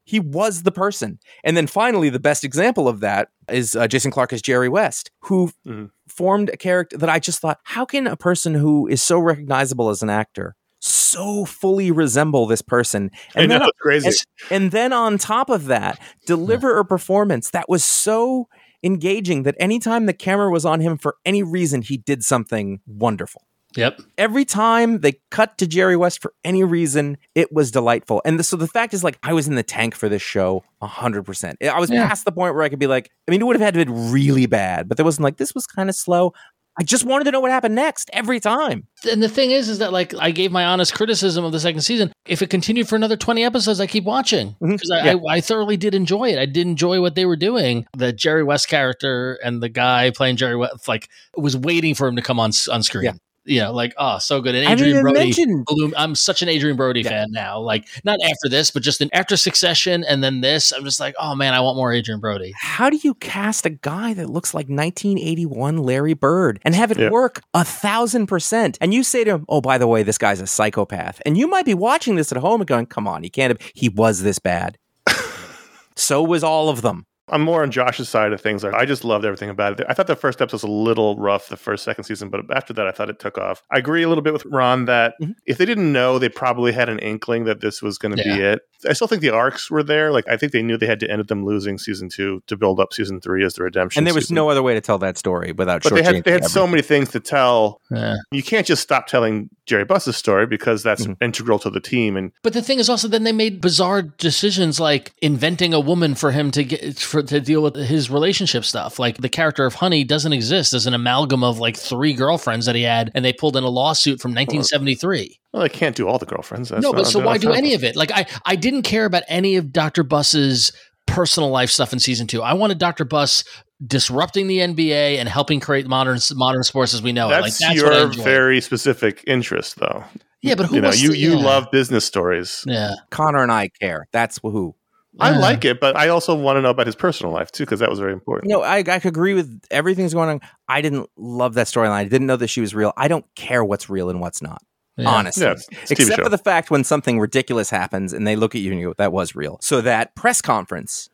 Speaker 3: He was the person. And then finally, the best example of that is uh, Jason Clarke as Jerry West, who
Speaker 1: Mhm.
Speaker 3: formed a character that I just thought, how can a person who is so recognizable as an actor so fully resemble this person?
Speaker 1: I know
Speaker 3: then,
Speaker 1: it's crazy.
Speaker 3: and, and then on top of that, deliver a performance that was so engaging that anytime the camera was on him for any reason, he did something wonderful
Speaker 4: Yep.
Speaker 3: every time they cut to Jerry West for any reason, it was delightful. And the, so the fact is, like, I was in the tank for this show 100%. I was
Speaker 4: Yeah.
Speaker 3: past the point where I could be like, I mean, it would have had to have been really bad, but there wasn't like, this was kind of slow. I just wanted to know what happened next every time.
Speaker 4: And the thing is, is that like I gave my honest criticism of the second season. If it continued for another twenty episodes, I keep watching
Speaker 3: mm-hmm.
Speaker 4: because I,
Speaker 3: Yeah.
Speaker 4: I, I thoroughly did enjoy it. I did enjoy what they were doing. The Jerry West character and the guy playing Jerry West, like was waiting for him to come on on screen.
Speaker 3: Yeah.
Speaker 4: You know, like oh, so good. And
Speaker 3: I haven't
Speaker 4: Adrien
Speaker 3: even
Speaker 4: Brody.
Speaker 3: mentioned
Speaker 4: blew- I'm such an Adrien Brody
Speaker 3: Yeah.
Speaker 4: fan now. Like not after this, but just in, after Succession and then this, I'm just like, oh man, I want more Adrien Brody.
Speaker 3: how do you cast a guy that looks like 1981 Larry Bird and have it
Speaker 1: Yeah.
Speaker 3: work a thousand percent? And you say to him, "Oh, by the way, this guy's a psychopath," and you might be watching this at home and going, "Come on, he can't have. He was this bad." (laughs) so was all of them.
Speaker 1: I'm more on Josh's side of things. Like, I just loved everything about it. I thought the first episode was a little rough, the first, second season, but after that, I thought it took off. I agree a little bit with Ron that
Speaker 3: Mhm.
Speaker 1: if they didn't know, they probably had an inkling that this was going to be it. I still think the arcs were there. Like, I think they knew they had to end them losing season two to build up season three as the redemption.
Speaker 3: And there was
Speaker 1: season.
Speaker 3: no other way to tell that story without
Speaker 1: But they had they had so many things to tell.
Speaker 4: Yeah.
Speaker 1: You can't just stop telling Jerry Buss's story because that's
Speaker 3: Mhm.
Speaker 1: integral to the team. And
Speaker 4: But the thing is also then they made bizarre decisions like inventing a woman for him to get for to deal with his relationship stuff. Like the character of Honey doesn't exist as an amalgam of like three girlfriends that he had and they pulled in a lawsuit from 1973.
Speaker 1: well, they can't do all the girlfriends. That's
Speaker 4: no, but so why do any of it? Like I I didn't care about any of Dr. Buss's personal life stuff in season 2. I wanted Dr. Buss disrupting the NBA and helping create modern modern sports as we know it. Like
Speaker 1: That's,
Speaker 4: that's what I
Speaker 1: your very specific interest, though.
Speaker 4: Yeah, but who
Speaker 1: you know, you
Speaker 4: to-
Speaker 1: you
Speaker 4: yeah.
Speaker 1: love business stories.
Speaker 4: Yeah.
Speaker 3: Conor and I care. That's who.
Speaker 1: I
Speaker 4: Yeah.
Speaker 1: like it, but I also want to know about his personal life too, because that was very important.
Speaker 3: No, I, I agree with everything's going on. I didn't love that storyline. I didn't know that she was real. I don't care what's real and what's not.
Speaker 4: Yeah.
Speaker 3: Honestly.
Speaker 1: Yeah, it's- it's a TV
Speaker 3: Except
Speaker 1: show.
Speaker 3: for the fact when something ridiculous happens and they look at you and you go, that was real. So that press conference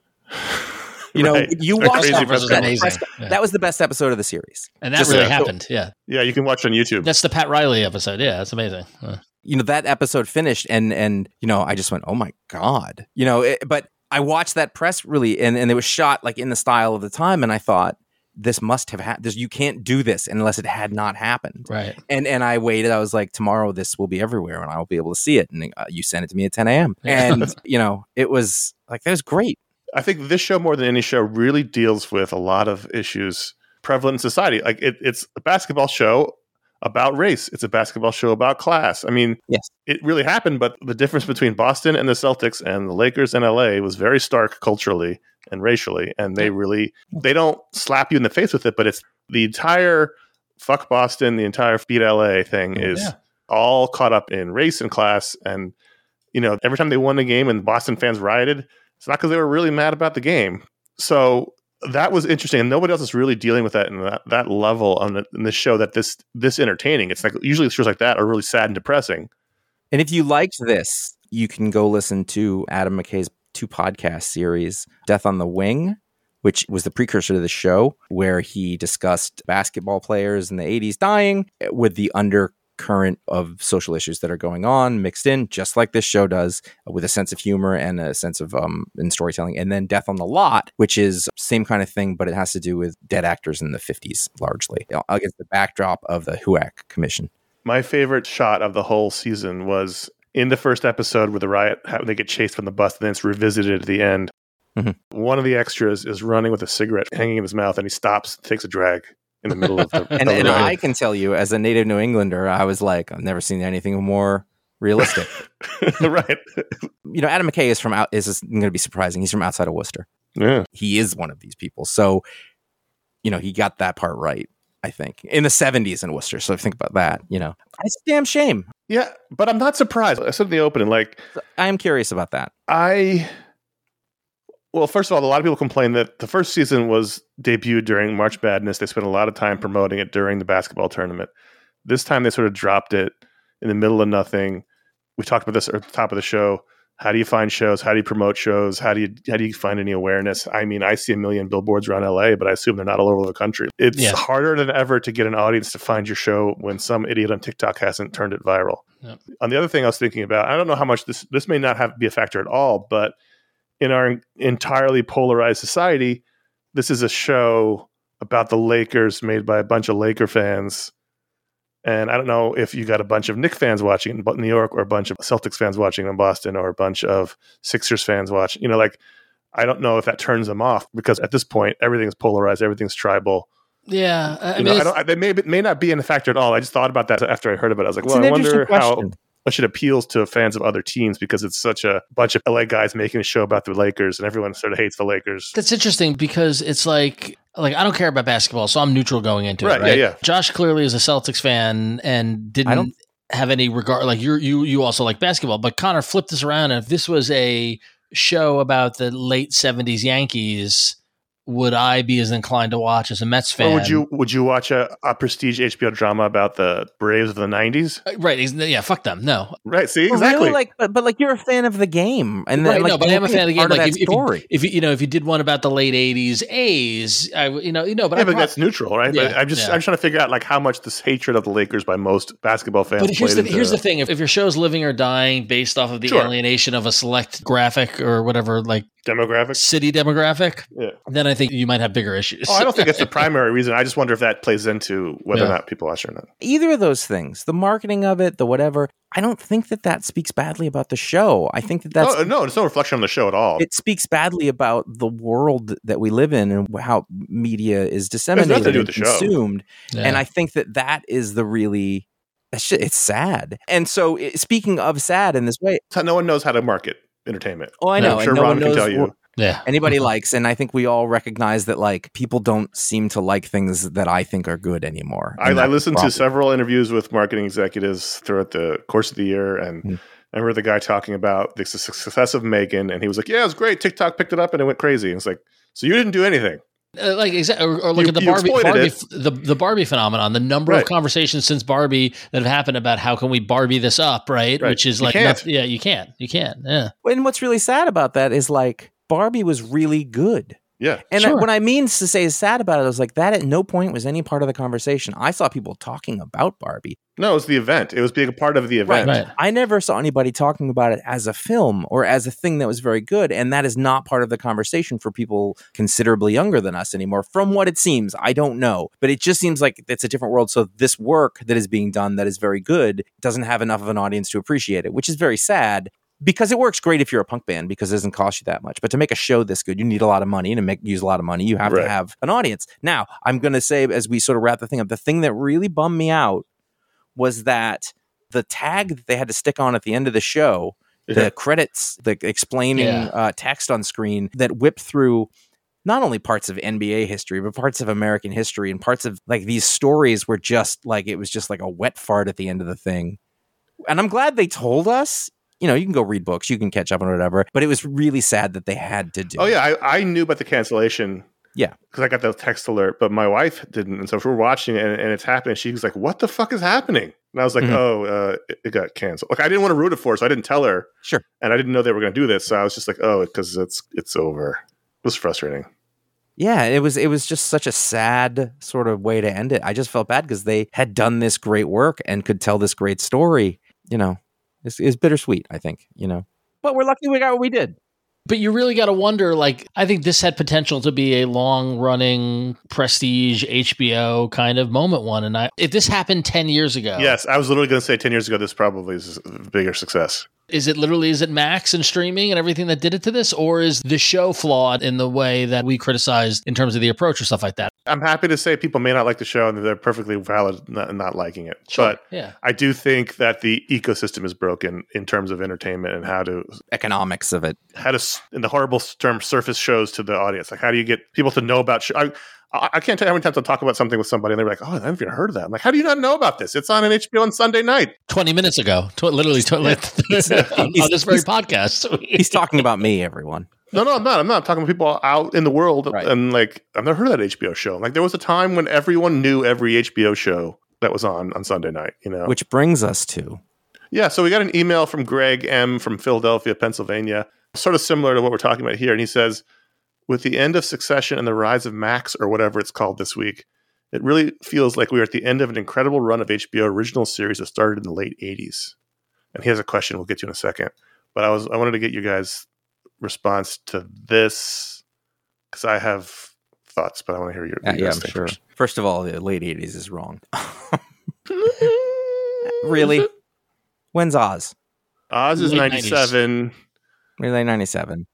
Speaker 3: You know,
Speaker 1: Right.
Speaker 3: you
Speaker 1: Their
Speaker 3: watch that,
Speaker 1: press
Speaker 3: that, press-
Speaker 4: Yeah.
Speaker 3: that was the best episode of the series.
Speaker 4: And that
Speaker 3: Just
Speaker 4: really
Speaker 3: so-
Speaker 4: happened. Yeah.
Speaker 1: Yeah, you can watch on YouTube.
Speaker 4: That's the Pat Riley episode. Yeah, that's amazing. Uh,
Speaker 3: you know that episode finished and and you know i just went oh my god you know it, but i watched that press really and, and it was shot like in the style of the time and i thought this must have happened this you can't do this unless it had not happened
Speaker 4: right.
Speaker 3: and and i waited i was like tomorrow this will be everywhere and i'll be able to see it and uh, you sent it to me at 10 a.m and (laughs) you know it was like that was great
Speaker 1: I think this show, more than any show, really deals with a lot of issues prevalent in society. Like it, it's a basketball show about race. It's a basketball show about class. I mean,
Speaker 3: Yes.
Speaker 1: it really happened, but the difference between Boston and the Celtics and the Lakers and LA was very stark culturally and racially. And they really they don't slap you in the face with it, but it's the entire fuck Boston, the entire beat LA thing oh, is
Speaker 4: Yeah.
Speaker 1: all caught up in race and class. And you know, every time they won a game and Boston fans rioted, it's not because they were really mad about the game. So that was interesting, and nobody else is really dealing with that in that, that level on the, in this show. That this this entertaining. It's like usually shows like that are really sad and depressing.
Speaker 3: And if you liked this, you can go listen to Adam McKay's two podcast series, Death on the Wing, which was the precursor to the show, where he discussed basketball players in the 80s dying with the undercurrent of social issues that are going on mixed in, just like this show does, with a sense of humor and a sense of um in storytelling. And then Death on the Lot, which is same kind of thing, but it has to do with dead actors in the 50s largely, against the backdrop of the HUAC Commission.
Speaker 1: My favorite shot of the whole season was in the first episode where the riot they get chased from the bus, and then it's revisited at the end.
Speaker 3: Mhm.
Speaker 1: One of the extras is running with a cigarette hanging in his mouth, and he stops, takes a drag in the middle of the. (laughs)
Speaker 3: and,
Speaker 1: the
Speaker 3: and. I can tell you, as a native New Englander, I was like, I've never seen anything more realistic. (laughs)
Speaker 1: right. (laughs)
Speaker 3: you know, Adam McKay is from out. Is going to be surprising. He's from outside of Worcester.
Speaker 1: Yeah.
Speaker 3: He is one of these people. So, you know, he got that part right. I think in the '70s in Worcester. So think about that. You know, it's a damn shame.
Speaker 1: Yeah, but I'm not surprised. I said in the opening, like
Speaker 3: I am curious about that.
Speaker 1: I well, first of all, a lot of people complain that the first season was debuted during March Madness. They spent a lot of time promoting it during the basketball tournament. This time they sort of dropped it in the middle of nothing. We talked about this at the top of the show. How do you find shows? How do you promote shows? How do you how do you find any awareness? I mean, I see a million billboards around LA, but I assume they're not all over the country. It's
Speaker 4: Yeah.
Speaker 1: harder than ever to get an audience to find your show when some idiot on TikTok hasn't turned it viral.
Speaker 4: Yep.
Speaker 1: On the other thing I was thinking about, I don't know how much this this may not have be a factor at all, but in our entirely polarized society, this is a show about the Lakers made by a bunch of Laker fans. And I don't know if you got a bunch of Knicks fans watching in New York or a bunch of Celtics fans watching in Boston or a bunch of Sixers fans watching. You know, like I don't know if that turns them off because at this point everything's polarized, everything's tribal.
Speaker 4: Yeah. I
Speaker 1: You
Speaker 4: mean,
Speaker 1: know, I don't. I, they may may not be in a factor at all. I just thought about that after I heard about it. I was like, well, I wonder
Speaker 3: interesting
Speaker 1: how
Speaker 3: question.
Speaker 1: much it appeals to fans of other teams because it's such a bunch of LA guys making a show about the Lakers, and everyone sort of hates the Lakers.
Speaker 4: That's interesting because it's like like I don't care about basketball, so I'm neutral going into
Speaker 1: Right,
Speaker 4: it. Right?
Speaker 1: yeah, yeah.
Speaker 4: Josh clearly is a Celtics fan and didn't
Speaker 3: I don't-
Speaker 4: have any regard. Like you, you, you also like basketball, but Conor flipped this around. And if this was a show about the late '70s Yankees, would I be as inclined to watch as a Mets fan?
Speaker 1: Or would you would you watch a, a prestige HBO drama about the Braves of the '90s?
Speaker 4: Uh, Right? Yeah. Fuck them. No.
Speaker 1: Right. See
Speaker 3: Well,
Speaker 1: exactly.
Speaker 3: Really, like, but, but like you're a fan of the game, and then
Speaker 4: right,
Speaker 3: like,
Speaker 4: no, but I am a fan of the game. Like
Speaker 3: that
Speaker 4: if, if,
Speaker 3: story.
Speaker 4: you, if you, you know, if you did one about the late '80s A's, I, w- you know, you know, but
Speaker 1: yeah,
Speaker 4: I
Speaker 1: but
Speaker 4: prob-
Speaker 1: that's neutral, right? but
Speaker 4: Yeah,
Speaker 1: I'm just
Speaker 4: yeah.
Speaker 1: I'm trying to figure out like how much this hatred of the Lakers by most basketball fans.
Speaker 4: But here's
Speaker 1: played
Speaker 4: the here's the thing: if, if your show's living or dying based off of the
Speaker 1: Sure.
Speaker 4: alienation of a select graphic or whatever, like
Speaker 1: demographic,
Speaker 4: city demographic,
Speaker 1: Yeah.
Speaker 4: then I think you might have bigger issues.
Speaker 1: Oh, I don't think that's the (laughs) primary reason. I just wonder if that plays into whether or not people watch it or not.
Speaker 3: either of those things, the marketing of it, the whatever, I don't think that that speaks badly about the show. I think that that's
Speaker 1: oh, no, it's no reflection on the show at all.
Speaker 3: it speaks badly about the world that we live in and how media is disseminated and
Speaker 1: with the show.
Speaker 3: consumed.
Speaker 4: Yeah.
Speaker 3: And I think that that is the really that's ju- it's sad. And so, i- speaking of sad in this way,
Speaker 1: no one knows how to market entertainment.
Speaker 3: oh, I know,
Speaker 1: I'm
Speaker 3: and
Speaker 1: sure
Speaker 3: no
Speaker 1: Ron
Speaker 3: one
Speaker 1: can tell you.
Speaker 3: What
Speaker 4: yeah,
Speaker 3: anybody likes, and I think we all recognize that like people don't seem to like things that I think are good anymore.
Speaker 1: I, I listened
Speaker 3: the
Speaker 1: to several interviews with marketing executives throughout the course of the year, and
Speaker 3: Mm.
Speaker 1: I remember the guy talking about the success of Megan, and he was like, "Yeah, it was great. TikTok picked it up, and it went crazy." And it's like, so you didn't do anything.
Speaker 4: Uh, like exactly, or, or look
Speaker 1: You-
Speaker 4: at the Barbie, Barbie
Speaker 1: it.
Speaker 4: the the Barbie phenomenon. The number of conversations since Barbie that have happened about how can we Barbie this up, right?
Speaker 1: Right.
Speaker 4: Which is
Speaker 1: You
Speaker 4: like,
Speaker 1: can't.
Speaker 4: yeah, you can't, you can't, yeah.
Speaker 3: And what's really sad about that is like Barbie was really good.
Speaker 1: Yeah.
Speaker 3: And
Speaker 4: Sure.
Speaker 3: what I mean to say is sad about it is like that at no point was any part of the conversation. I saw people talking about Barbie.
Speaker 1: No, it was the event. It was being a part of the event.
Speaker 4: Right.
Speaker 3: I never saw anybody talking about it as a film or as a thing that was very good. And that is not part of the conversation for people considerably younger than us anymore, from what it seems. I don't know. But it just seems like it's a different world. So this work that is being done that is very good doesn't have enough of an audience to appreciate it, which is very sad. Because it works great if you're a punk band because it doesn't cost you that much. But to make a show this good, you need a lot of money. And to make use a lot of money, you have
Speaker 1: Right.
Speaker 3: to have an audience. Now, I'm going to say, as we sort of wrap the thing up, the thing that really bummed me out was that the tag that they had to stick on at the end of the show,
Speaker 1: Yeah.
Speaker 3: the credits, the explaining
Speaker 4: Yeah.
Speaker 3: uh, text on screen that whipped through not only parts of NBA history, but parts of American history and parts of like these stories were just like it was just like a wet fart at the end of the thing. And I'm glad they told us. You know, you can go read books, you can catch up on whatever, but it was really sad that they had to do.
Speaker 1: Oh yeah, I, I knew about the cancellation.
Speaker 3: Yeah.
Speaker 1: because I got the text alert, but my wife didn't. And so if we're watching it and, and it's happening, she's like, "What the fuck is happening?" And I was like,
Speaker 3: Mhm.
Speaker 1: "Oh, uh, it, it got canceled." Like I didn't want to root it for, her, so I didn't tell her,
Speaker 3: Sure.
Speaker 1: and I didn't know they were going to do this. So I was just like, "Oh, because it's it's over." It was frustrating.
Speaker 3: Yeah, it was it was just such a sad sort of way to end it. I just felt bad because they had done this great work and could tell this great story. You know, it's, it's bittersweet. I think you know, but we're lucky we got what we did.
Speaker 4: But you really got to wonder like, I think this had potential to be a long running prestige HBO kind of moment one. And I, if this happened 10 years ago,
Speaker 1: Yes, I was literally going to say ten years ago. This probably is a bigger success.
Speaker 4: is it literally, is it Max and streaming and everything that did it to this? Or is the show flawed in the way that we criticized in terms of the approach or stuff like that?
Speaker 1: I'm happy to say people may not like the show, and they're perfectly valid not, not liking it. But
Speaker 4: yeah.
Speaker 1: I do think that the ecosystem is broken in terms of entertainment and how to
Speaker 3: Economics of it.
Speaker 1: how to in the horrible term surface shows to the audience. Like how do you get people to know about? Sh- I, I I can't tell you how many times I'll talk about something with somebody and they're like, "Oh, I've even heard of that." I'm like, "How do you not know about this? It's on an HBO on Sunday night."
Speaker 4: 20 minutes ago, tw- literally tw- (laughs) on, on this very podcast. (laughs)
Speaker 3: He's talking about me, everyone.
Speaker 1: No, no, I'm not. I'm not I'm talking to people out in the world
Speaker 3: Right.
Speaker 1: and like I've never heard of that HBO show. Like there was a time when everyone knew every HBO show that was on on Sunday night. You know,
Speaker 3: Which brings us to
Speaker 1: Yeah, so we got an email from Greg M from Philadelphia, Pennsylvania, sort of similar to what we're talking about here. And he says, with the end of Succession and the rise of Max, or whatever it's called this week, it really feels like we are at the end of an incredible run of HBO original series that started in the late 80s. And he has a question we'll get to in a second. But I was I wanted to get you guys' response to this because I have thoughts, but I want to hear your, uh,
Speaker 3: yeah,
Speaker 1: you
Speaker 3: yeah, I'm sure.
Speaker 1: first.
Speaker 3: First of all, the late '80s is wrong. (laughs) really? Mm-hmm. When's Oz?
Speaker 1: Oz is
Speaker 4: Late
Speaker 1: 97.
Speaker 3: Really, '97.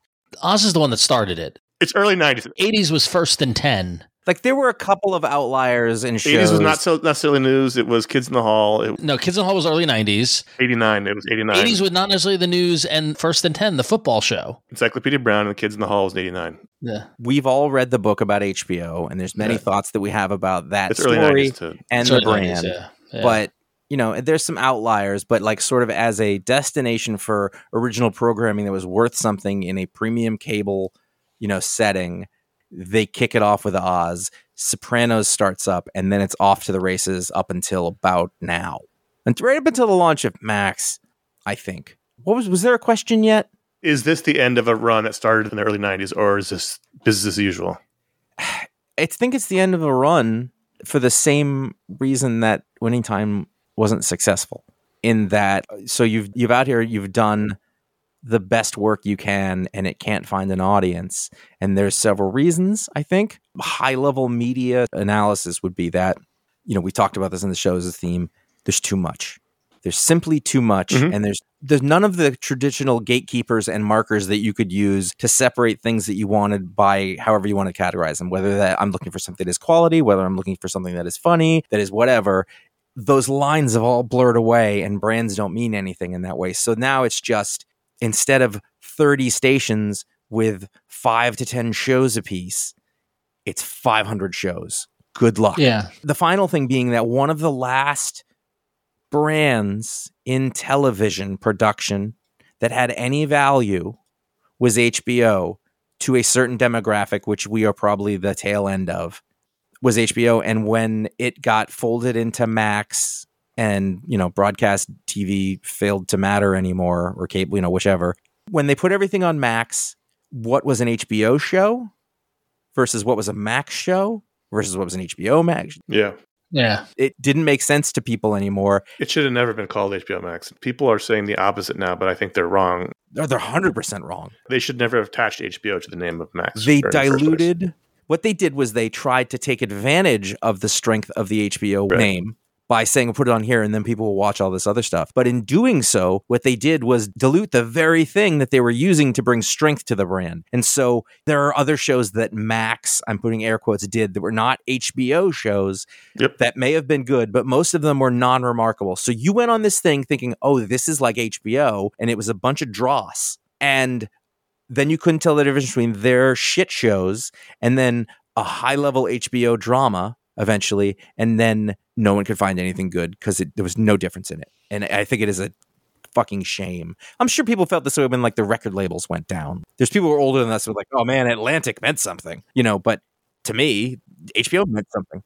Speaker 4: Oz is the one that started it.
Speaker 1: It's early 90s.
Speaker 4: 80s was first and 10.
Speaker 3: Like there were a couple of outliers in shows.
Speaker 1: 80s was not so necessarily news. It was Kids in the Hall. It
Speaker 4: No, Kids in the Hall was early 90s.
Speaker 1: 89. It was 89.
Speaker 4: 80s was not necessarily the news, and first and 10, the football show.
Speaker 1: Encyclopedia Brown and the Kids in the Hall was 89.
Speaker 4: Yeah.
Speaker 3: We've all read the book about HBO, and there's many
Speaker 1: Yeah.
Speaker 3: thoughts that we have about that
Speaker 1: It's early
Speaker 3: story
Speaker 1: 90s too.
Speaker 3: and
Speaker 4: It's
Speaker 3: the
Speaker 4: early
Speaker 3: brand.
Speaker 4: 90s, yeah. Yeah.
Speaker 3: But you know, there's some outliers, but like sort of as a destination for original programming that was worth something in a premium cable, you know, setting, they kick it off with Oz. Sopranos starts up, and then it's off to the races up until about now, and right up until the launch of Max, I think. What was was there a question yet?
Speaker 1: Is this the end of a run that started in the early 90s or is this business as usual?
Speaker 3: I think it's the end of a run for the same reason that winning time wasn't successful. In that, so you've you've out here, you've done the best work you can, and it can't find an audience. And there's several reasons. I think high level media analysis would be that you know we talked about this in the show as a theme. There's too much. There's simply too much,
Speaker 1: Mhm.
Speaker 3: and there's there's none of the traditional gatekeepers and markers that you could use to separate things that you wanted by however you want to categorize them. Whether that I'm looking for something that is quality, whether I'm looking for something that is funny, that is whatever. Those lines have all blurred away, and brands don't mean anything in that way. So now it's just instead of 30 stations with five to 10 shows apiece, it's 500 shows. Good luck
Speaker 4: yeah.
Speaker 3: the final thing being that one of the last brands in television production that had any value was HBO to a certain demographic, which we are probably the tail end of, was HBO. And when it got folded into Max and, you know, broadcast TV failed to matter anymore or cable, you know, whichever, when they put everything on Max, what was an HBO show versus what was a Max show versus what was an HBO Max.
Speaker 1: Yeah.
Speaker 4: Yeah.
Speaker 3: It didn't make sense to people anymore.
Speaker 1: It should have never been called HBO Max. People are saying the opposite now, but I think they're wrong.
Speaker 3: They're, they're 100% wrong.
Speaker 1: They should never have attached HBO to the name of Max.
Speaker 3: They
Speaker 1: in the
Speaker 3: diluted. What they did was they tried to take advantage of the strength of the HBO
Speaker 1: Right.
Speaker 3: name by saying, put it on here and then people will watch all this other stuff. But in doing so, what they did was dilute the very thing that they were using to bring strength to the brand. And so there are other shows that Max, I'm putting air quotes, did that were not HBO shows
Speaker 1: Yep.
Speaker 3: that may have been good, but most of them were non remarkable. So you went on this thing thinking, oh, this is like HBO, and it was a bunch of dross. And then you couldn't tell the difference between their shit shows and then a high level HBO drama eventually, and then no one could find anything good because there was no difference in it. And I think it is a fucking shame. I'm sure people felt this way when like the record labels went down. There's people who are older than us who are like, oh man, Atlantic meant something, you know, but to me, HBO meant something.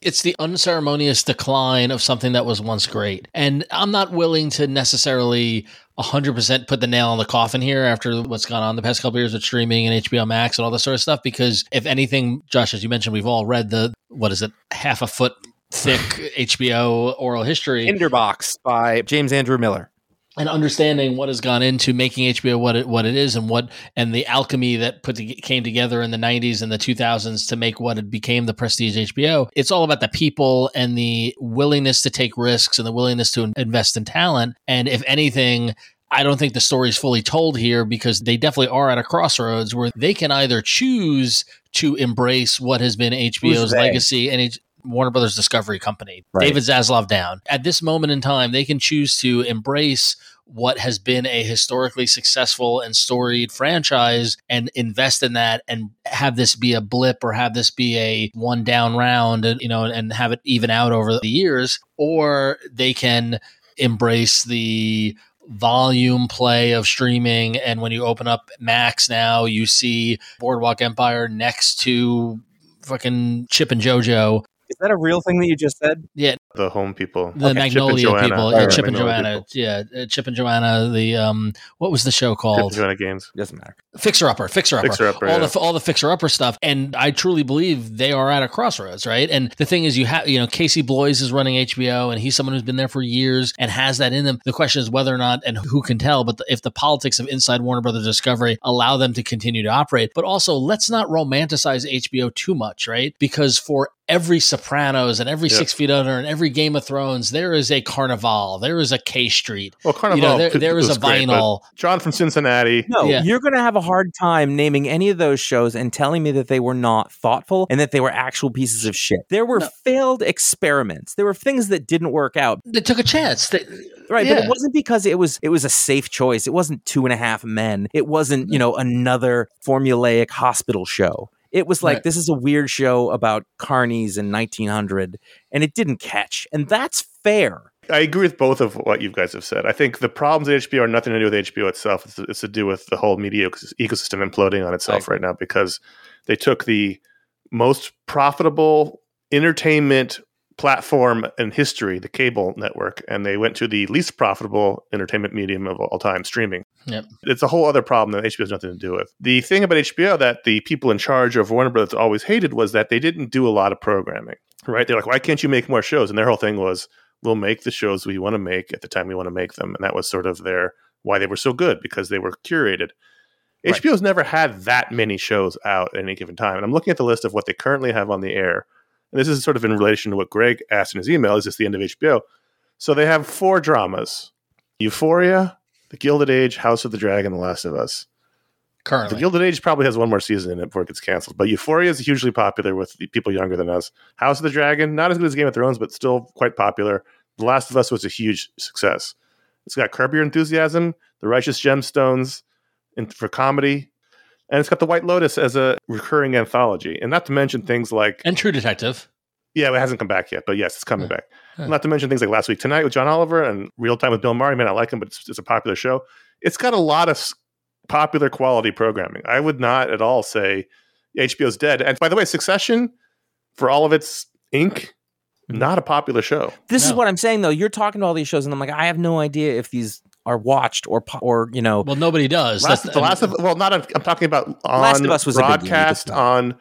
Speaker 4: It's the unceremonious decline of something that was once great. And I'm not willing to necessarily 100% put the nail on the coffin here after what's gone on the past couple years with streaming and HBO Max and all this sort of stuff. Because if anything, Josh, as you mentioned, we've all read the, what is it, half a foot thick HBO oral history.
Speaker 3: Tinderbox by James Andrew Miller.
Speaker 4: and understanding what has gone into making HBO what it what it is and what and the alchemy that put to, came together in the 90s and the 2000s to make what it became the prestige HBO it's all about the people and the willingness to take risks and the willingness to invest in talent and if anything I don't think the story is fully told here because they definitely are at a crossroads where they can either choose to embrace what has been HBO's legacy and Warner Brothers Discovery Company,
Speaker 3: Right.
Speaker 4: David Zaslav down. At this moment in time, they can choose to embrace what has been a historically successful and storied franchise and invest in that and have this be a blip or have this be a one down round and you know and have it even out over the years or they can embrace the volume play of streaming and when you open up max now you see boardwalk empire next to fucking chip and jojo
Speaker 3: Is that a real thing that you just said? Yeah.
Speaker 1: The home people.
Speaker 4: the
Speaker 1: Okay,
Speaker 4: magnolia
Speaker 1: Joanna.
Speaker 4: people yeah
Speaker 1: right,
Speaker 4: chip and joanna
Speaker 1: people.
Speaker 4: yeah uh, chip and joanna the um what was the show
Speaker 1: Chip
Speaker 4: called
Speaker 1: and Joanna Gaines.
Speaker 3: Doesn't matter.
Speaker 4: fixer upper fixer upper
Speaker 1: Fixer Upper,
Speaker 4: all
Speaker 1: yeah.
Speaker 4: the all the fixer upper stuff and i truly believe they are at a crossroads right and the thing is you have you know casey bloys is running hbo and he's someone who's been there for years and has that in them the question is whether or not and who can tell but if the politics of inside warner brothers discovery allow them to continue to operate but also let's not romanticize hbo too much right because for every sopranos and every
Speaker 1: Yeah.
Speaker 4: six feet under and every game of thrones there is a carnival there is a k street
Speaker 1: Well, Carnival.
Speaker 4: you know there,
Speaker 1: p-
Speaker 4: there is
Speaker 1: was
Speaker 4: a
Speaker 1: great,
Speaker 4: vinyl
Speaker 1: John from Cincinnati.
Speaker 3: No,
Speaker 4: Yeah.
Speaker 3: you're going to have a hard time naming any of those shows and telling me that they were not thoughtful and that they were actual pieces of shit. There were
Speaker 4: No.
Speaker 3: failed experiments. There were things that didn't work out.
Speaker 4: they took a chance they,
Speaker 3: Right, but it wasn't because it was it was a safe choice. It wasn't Two and a Half Men. It wasn't you know another formulaic hospital show. It was like
Speaker 4: Right.
Speaker 3: this is a weird show about carnies in 1900, and it didn't catch, and that's fair.
Speaker 1: I agree with both of what you guys have said. I think the problems at HBO are nothing to do with HBO itself. It's, it's to do with the whole media ecosystem imploding on itself right now because they took the most profitable entertainment platform in history, the cable network, and they went to the least profitable entertainment medium of all time, streaming.
Speaker 4: Yep.
Speaker 1: It's a whole other problem that HBO has nothing to do with. The thing about HBO that the people in charge of Warner Brothers always hated was that they didn't do a lot of programming. Right? They're like, why can't you make more shows? And their whole thing was, we'll make the shows we want to make at the time we want to make them. And that was sort of their why they were so good because they were curated.
Speaker 3: Right.
Speaker 1: HBO's never had that many shows out at any given time. And I'm looking at the list of what they currently have on the air. And this is sort of in relation to what Greg asked in his email. Is this the end of HBO? So they have four dramas Euphoria, The Gilded Age, House of the Dragon, The Last of Us.
Speaker 4: Currently.
Speaker 1: The Gilded Age probably has one more season in it before it gets canceled. But Euphoria is hugely popular with the people younger than us. House of the Dragon, not as good as Game of Thrones, but still quite popular. The Last of Us was a huge success. It's got Curb Your Enthusiasm, The Righteous Gemstones, and for comedy, and it's got The White Lotus as a recurring anthology. And not to mention things like
Speaker 4: and True Detective.
Speaker 1: yeah, it hasn't come back yet, but yes, it's coming
Speaker 4: Yeah.
Speaker 1: back.
Speaker 4: Yeah.
Speaker 1: Not to mention things like Last Week Tonight with John Oliver and Real Time with Bill Maher. Man, I like him, but it's, it's a popular show. It's got a lot of popular quality programming. I would not at all say HBO's dead. And by the way, Succession, for all of its ink, mm-hmm. not a popular show.
Speaker 3: This is what I'm saying though. You're talking about all these shows, and I'm like, I have no idea if these are watched or or you know.
Speaker 4: Well, nobody does.
Speaker 1: Last,
Speaker 4: That's-
Speaker 1: the last of well, not on, I'm talking about on
Speaker 3: Last of Us was
Speaker 1: broadcast
Speaker 3: it's
Speaker 1: on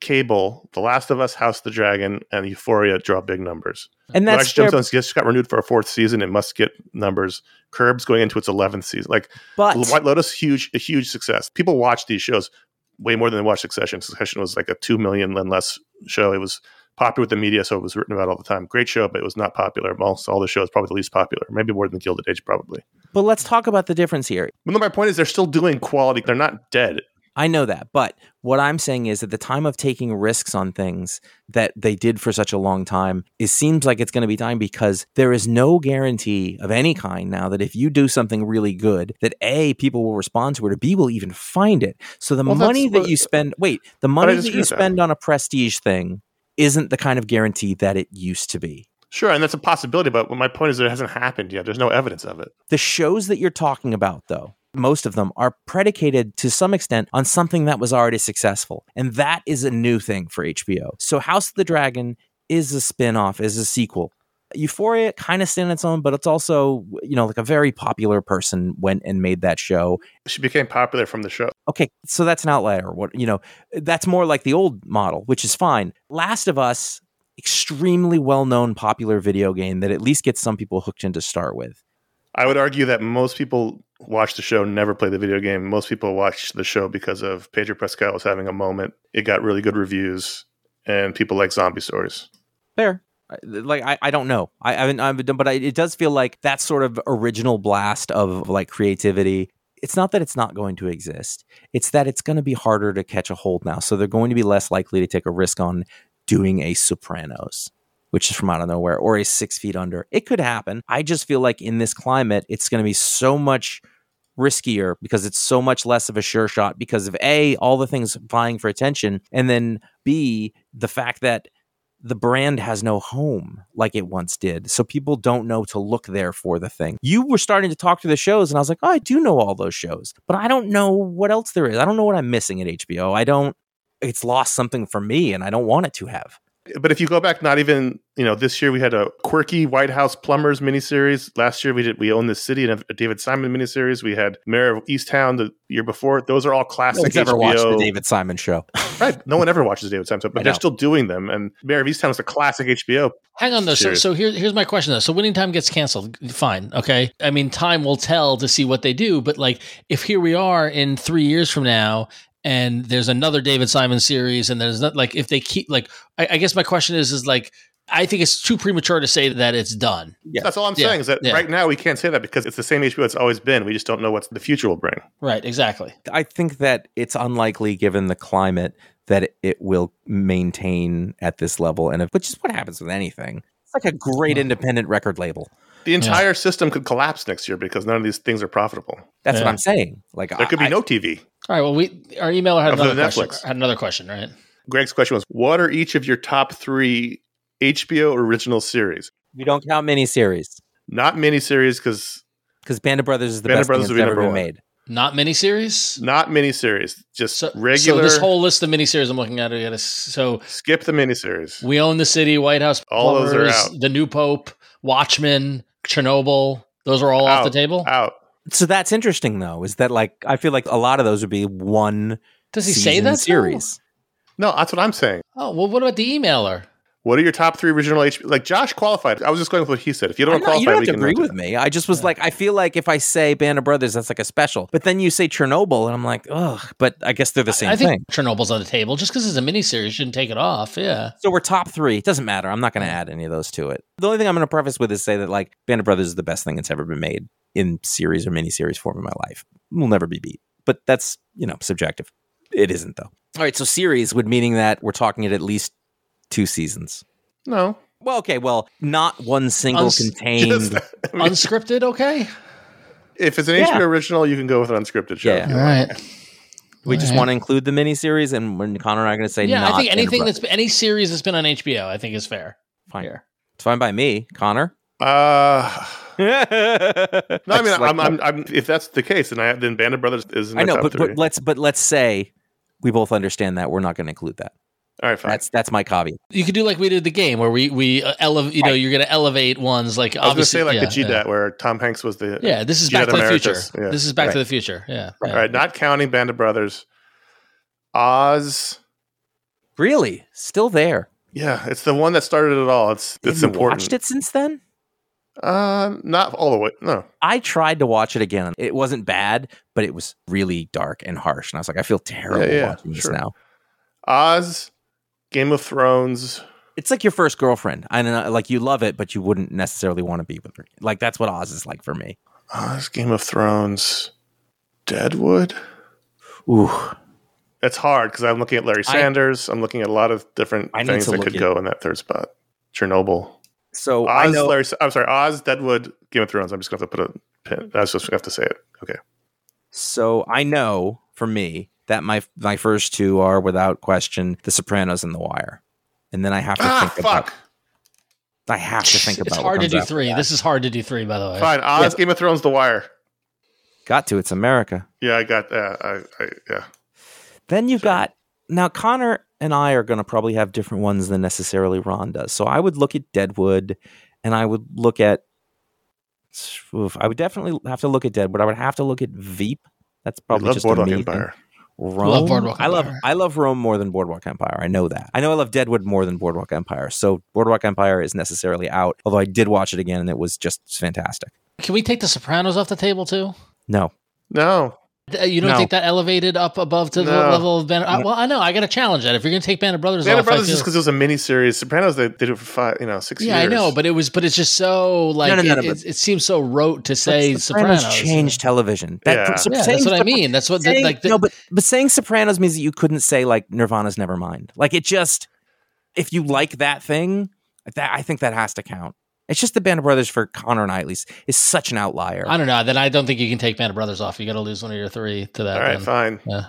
Speaker 1: cable, The Last of Us, House of the Dragon, and Euphoria draw big numbers.
Speaker 3: And that's
Speaker 1: Flash
Speaker 3: their,
Speaker 1: Gemstones just got renewed for a fourth season. It must get numbers. Curb's going into its eleventh season. Like
Speaker 3: but
Speaker 1: White Lotus, huge, a huge success. People watch these shows way more than they watch Succession. Succession was like a two million and less show. It was popular with the media, so it was written about all the time. Great show, but it was not popular. Most all the shows probably the least popular, maybe more than the Gilded Age, probably.
Speaker 3: but let's talk about the difference here.
Speaker 1: No, my point is, they're still doing quality. They're not dead.
Speaker 3: I know that, but what I'm saying is at the time of taking risks on things that they did for such a long time, it seems like it's going to be time because there is no guarantee of any kind now that if you do something really good, that A, people will respond to it, or B, will even find it. So the
Speaker 1: Well,
Speaker 3: money that you spend, wait, the money that you
Speaker 1: with that.
Speaker 3: spend on a prestige thing isn't the kind of guarantee that it used to be.
Speaker 1: Sure, and that's a possibility, but my point is, that it hasn't happened yet. There's no evidence of it.
Speaker 3: The shows that you're talking about, though, most of them are predicated to some extent on something that was already successful. And that is a new thing for HBO. So House of the Dragon is a spin-off, is a sequel. Euphoria kind of stands on its own, but it's also, you know, like a very popular person went and made that show.
Speaker 1: She became popular from the show.
Speaker 3: Okay, so that's an outlier. What you know, that's more like the old model, which is fine. Last of Us, extremely well-known popular video game that at least gets some people hooked in to start with.
Speaker 1: I would argue that most people watch the show, never play the video game. Most people watch the show because of Pedro Pascal was having a moment. It got really good reviews, and people like zombie stories.
Speaker 3: Fair. Like I, I don't know. I, I haven't, I haven't done, but I, it does feel like that sort of original blast of like creativity. It's not that it's not going to exist. It's that it's going to be harder to catch a hold now. So they're going to be less likely to take a risk on doing a Sopranos, which is from out of nowhere, or a Six Feet Under. It could happen. I just feel like in this climate, it's going to be so much riskier because it's so much less of a sure shot because of A, all the things vying for attention, and then B, the fact that the brand has no home like it once did. So people don't know to look there for the thing. You were starting to talk to the shows, and I was like, oh, I do know all those shows, but I don't know what else there is. I don't know what I'm missing at HBO. I don't, it's lost something for me, and I don't want it to have.
Speaker 1: But if you go back, not even you know, this year we had a quirky White House plumbers miniseries. Last year we did we own the city and a David Simon miniseries. We had Mare of Easttown the year before. Those are all
Speaker 3: No
Speaker 1: classic
Speaker 3: one's ever
Speaker 1: HBO.
Speaker 3: watched the David Simon show. (laughs)
Speaker 1: Right. No one ever watches David Simon, but they're still doing them. And Mare of Easttown is a classic HBO.
Speaker 4: Hang on though. So,
Speaker 1: Serious.
Speaker 4: so here, here's my question though. So winning time gets canceled. Fine. Okay. I mean, time will tell to see what they do. But like, if here we are in three years from now, and there's another David Simon series, and there's not like if they keep like, I, I guess my question is is like, I think it's too premature to say that it's done.
Speaker 3: Yeah.
Speaker 1: That's all I'm
Speaker 4: Yeah,
Speaker 1: saying is that
Speaker 4: yeah.
Speaker 1: right now we can't say that because it's the same HBO it's always been. We just don't know what the future will bring.
Speaker 4: Right. Exactly.
Speaker 3: I think that it's unlikely, given the climate, that it- it will maintain at this level, and if, which is what happens with anything. It's like a great independent record label.
Speaker 1: The entire system could collapse next year because none of these things are profitable.
Speaker 3: That's what I'm saying. Like
Speaker 1: There could be
Speaker 3: I-
Speaker 1: no TV.
Speaker 4: All right. Well, we our emailer had
Speaker 1: oh,
Speaker 4: another
Speaker 1: than
Speaker 4: question.
Speaker 1: Netflix.
Speaker 4: Had another question. Right.
Speaker 1: Greg's question was What are each of your top three HBO original series?
Speaker 3: we don't count miniseries
Speaker 1: Not miniseries because
Speaker 3: because Band of Brothers is the
Speaker 1: Band of
Speaker 3: best
Speaker 1: Brothers
Speaker 3: thing
Speaker 1: would
Speaker 3: that's
Speaker 1: be
Speaker 3: ever been
Speaker 1: one.
Speaker 3: made.
Speaker 4: Not miniseries.
Speaker 1: not miniseries, just
Speaker 4: So,
Speaker 1: regular.
Speaker 4: so this whole list of miniseries I'm looking at, I gotta- so
Speaker 1: skip the miniseries.
Speaker 4: We Own the City, White House,
Speaker 1: All those are out.
Speaker 4: The New Pope, Watchmen, Chernobyl. Those are all off the table.
Speaker 1: Out.
Speaker 3: So that's interesting, though. Is that like I feel like a lot of those would be one
Speaker 4: Does he say
Speaker 3: season
Speaker 4: that though?
Speaker 3: series?
Speaker 1: No, that's what I'm saying.
Speaker 4: Oh well, what about the emailer?
Speaker 1: What are your top three original HBO? Like Josh qualified. I was just going with what he said. If you don't
Speaker 3: I'm not-
Speaker 1: qualify,
Speaker 3: you don't have
Speaker 1: we
Speaker 3: to
Speaker 1: can
Speaker 3: agree
Speaker 1: move
Speaker 3: with me. I just was like, I feel like if I say Band of Brothers, that's like a special. But then you say Chernobyl, and I'm like, ugh. But I guess they're the same thing.
Speaker 4: I think
Speaker 3: thing.
Speaker 4: Chernobyl's on the table just because it's a miniseries. You shouldn't take it off. Yeah.
Speaker 3: So we're top three. It doesn't matter. I'm not going to mm. add any of those to it. The only thing I'm going to preface with is say that like Band of Brothers is the best thing that's ever been made in series or miniseries form in my life. Will never be beat. But that's you know subjective. It isn't though. All right. So series would meaning that we're talking at at least two seasons.
Speaker 1: No.
Speaker 3: Well, okay. Well, not one single
Speaker 4: Uns-
Speaker 3: contained.
Speaker 1: Just- I (laughs) mean,
Speaker 4: Unscripted, okay.
Speaker 1: if it's an
Speaker 3: Yeah.
Speaker 1: HBO original, you can go with an unscripted show.
Speaker 3: Yeah.
Speaker 1: if you
Speaker 4: All
Speaker 1: want.
Speaker 4: right.
Speaker 3: we just want to include the miniseries, and when Conor and I are going to say,
Speaker 4: Yeah,
Speaker 3: not
Speaker 4: I think anything that's any series that's been on HBO, I think is fair.
Speaker 3: fine.
Speaker 4: Here.
Speaker 3: It's fine by me, Conor.
Speaker 1: Uh,
Speaker 3: no, (laughs)
Speaker 1: no, I mean, I'm, I'm, I'm, if that's the case, then I then Band of Brothers is in
Speaker 3: I know,
Speaker 1: top
Speaker 3: but,
Speaker 1: three.
Speaker 3: but let's but let's say we both understand that we're not going to include that.
Speaker 1: All right, fine.
Speaker 3: That's that's my caveat.
Speaker 4: You could do like we did the game where we we uh, elevate. You know, you're going to elevate ones like
Speaker 1: I was going to say like
Speaker 4: yeah,
Speaker 1: the GDAT
Speaker 4: Yeah.
Speaker 1: where Tom Hanks was the.
Speaker 4: Yeah, this is
Speaker 1: Jet
Speaker 4: Back to the Future.
Speaker 1: Yeah.
Speaker 4: This is Back to the Future. Yeah.
Speaker 1: All
Speaker 4: yeah.
Speaker 1: right, not counting Band of Brothers. Oz.
Speaker 3: Really? Still there?
Speaker 1: Yeah, it's the one that started it all. It's it's
Speaker 3: Have you
Speaker 1: important.
Speaker 3: watched it since then?
Speaker 1: Uh, not all the way. No.
Speaker 3: I tried to watch it again. It wasn't bad, but it was really dark and harsh. And I was like, I feel terrible
Speaker 1: Yeah, yeah,
Speaker 3: watching this now.
Speaker 1: Oz, Game of Thrones.
Speaker 3: It's like your first girlfriend. I don't know, like you love it, but you wouldn't necessarily want to be with her. Like that's what Oz is like for me.
Speaker 1: Oz, Game of Thrones. Deadwood.
Speaker 3: Ooh,
Speaker 1: It's hard because I'm looking at Larry Sanders. I'm looking at a lot of different
Speaker 3: I
Speaker 1: things that could go in that third spot. Chernobyl.
Speaker 3: so I
Speaker 1: Oz,
Speaker 3: know.
Speaker 1: Larry. I'm sorry. Oz, Deadwood, Game of Thrones. I'm just gonna have to put a pin. I was just gonna have to say it. Okay.
Speaker 3: So I know for me that my my first two are without question The Sopranos and The Wire, and then I have to
Speaker 1: Ah,
Speaker 3: think about. I have to think about.
Speaker 4: It's
Speaker 3: what
Speaker 4: hard to do three. This is hard to do three, by the way.
Speaker 1: Fine. Oz, Game of Thrones, The Wire.
Speaker 3: Got to. It's America.
Speaker 1: Yeah, I got that. I, I, yeah.
Speaker 3: Then you've got now Conor and I are going to probably have different ones than necessarily Ron does. So I would look at Deadwood, and I would look at. oof, I would definitely have to look at Deadwood. I would have to look at Veep. That's probably
Speaker 1: love
Speaker 3: just
Speaker 1: Boardwalk
Speaker 3: a me
Speaker 1: Empire.
Speaker 3: thing. Rome.
Speaker 4: Love Boardwalk
Speaker 3: I love I love Rome more than Boardwalk Empire. I know that. I know I love Deadwood more than Boardwalk Empire. So Boardwalk Empire is necessarily out. Although I did watch it again and it was just fantastic.
Speaker 4: Can we take The Sopranos off the table too?
Speaker 3: No,
Speaker 1: No.
Speaker 4: Uh, You don't
Speaker 3: No.
Speaker 4: think that elevated up above to the
Speaker 1: No.
Speaker 4: level of Band? I, well, I know. I got to challenge that. If you're going to take Band of Brothers
Speaker 1: Band
Speaker 4: off,
Speaker 1: of Brothers
Speaker 4: I
Speaker 1: just because it was a mini series. Sopranos, they did it for five, you know, six
Speaker 4: yeah,
Speaker 1: years.
Speaker 4: I know, but it was, but it's just so like
Speaker 3: no, no,
Speaker 4: it,
Speaker 3: no,
Speaker 4: it, it seems so rote to say
Speaker 3: But
Speaker 4: Sopranos.
Speaker 3: changed television. That,
Speaker 1: Yeah.
Speaker 3: so
Speaker 4: Yeah, that's what I mean. That's what that,
Speaker 3: saying-
Speaker 4: like. The,
Speaker 3: no, but but saying Sopranos means that you couldn't say like Nirvana's Nevermind. Like it just if you like that thing, that I think that has to count. It's just the Band of Brothers for Conor and I at least is such an outlier.
Speaker 4: I don't know. Then I don't think you can take Band of Brothers off. You got to lose one of your three to that.
Speaker 1: All right,
Speaker 4: then.
Speaker 1: fine.
Speaker 4: Yeah.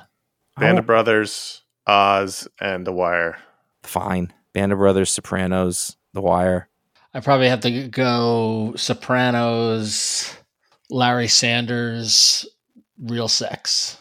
Speaker 1: Band of Brothers, Oz, and The Wire.
Speaker 3: fine. Band of Brothers, Sopranos, The Wire.
Speaker 4: I probably have to go Sopranos, Larry Sanders, Real Sex.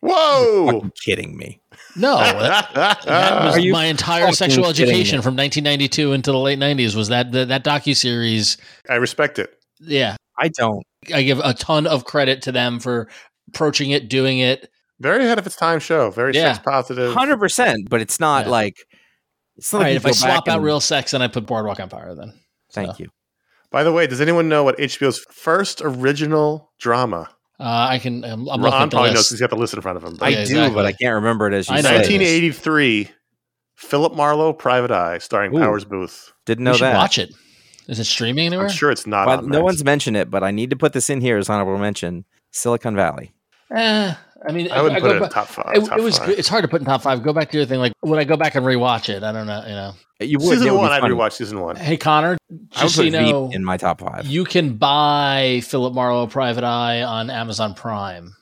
Speaker 1: Whoa!
Speaker 3: Fucking kidding me.
Speaker 4: No, (laughs) that, that was
Speaker 3: you
Speaker 4: my entire sexual education from 1992 into the late 90s. Was that that, that docu series?
Speaker 1: I respect it.
Speaker 4: Yeah,
Speaker 3: I don't.
Speaker 4: I give a ton of credit to them for approaching it, doing it.
Speaker 1: Very ahead of its time show. Very
Speaker 4: Yeah.
Speaker 1: sex positive.
Speaker 3: Hundred percent, but it's not
Speaker 4: Yeah.
Speaker 3: like it's not
Speaker 4: All
Speaker 3: like
Speaker 4: right, if I swap
Speaker 3: back
Speaker 4: out
Speaker 3: and-
Speaker 4: Real Sex, and I put Boardwalk Empire. Then
Speaker 3: Thank
Speaker 4: so.
Speaker 3: you.
Speaker 1: By the way, does anyone know what HBO's first original drama?
Speaker 4: Uh, I can. I'm, I'm looking
Speaker 1: Ron
Speaker 4: the
Speaker 1: probably knows he's got the list in front of him.
Speaker 3: I
Speaker 4: Yeah,
Speaker 3: do,
Speaker 4: exactly.
Speaker 3: but I can't remember it as you
Speaker 4: I know
Speaker 3: say.
Speaker 4: it is.
Speaker 1: 1983, Philip Marlowe, Private Eye, starring
Speaker 3: Ooh.
Speaker 1: Powers Boothe.
Speaker 3: Didn't know
Speaker 4: should
Speaker 3: that.
Speaker 4: watch it. Is it streaming anywhere?
Speaker 1: I'm sure it's not
Speaker 3: Well,
Speaker 1: on
Speaker 3: no
Speaker 1: Max.
Speaker 3: one's mentioned it, but I need to put this in here as honorable mention. Silicon Valley.
Speaker 4: Eh, I mean,
Speaker 1: I wouldn't
Speaker 4: go
Speaker 1: put it in top five.
Speaker 4: It,
Speaker 1: top
Speaker 4: it was.
Speaker 1: five.
Speaker 4: It's hard to put in top five. Go back to your thing. Like, would I go back and rewatch it? I don't know. You know.
Speaker 3: You would. it
Speaker 1: Season
Speaker 3: would
Speaker 1: one, I'd rewatch season one.
Speaker 4: Hey Conor,
Speaker 3: I would
Speaker 4: just so
Speaker 3: put
Speaker 4: you know,
Speaker 3: in my top five.
Speaker 4: you can buy Philip Marlowe Private Eye on Amazon Prime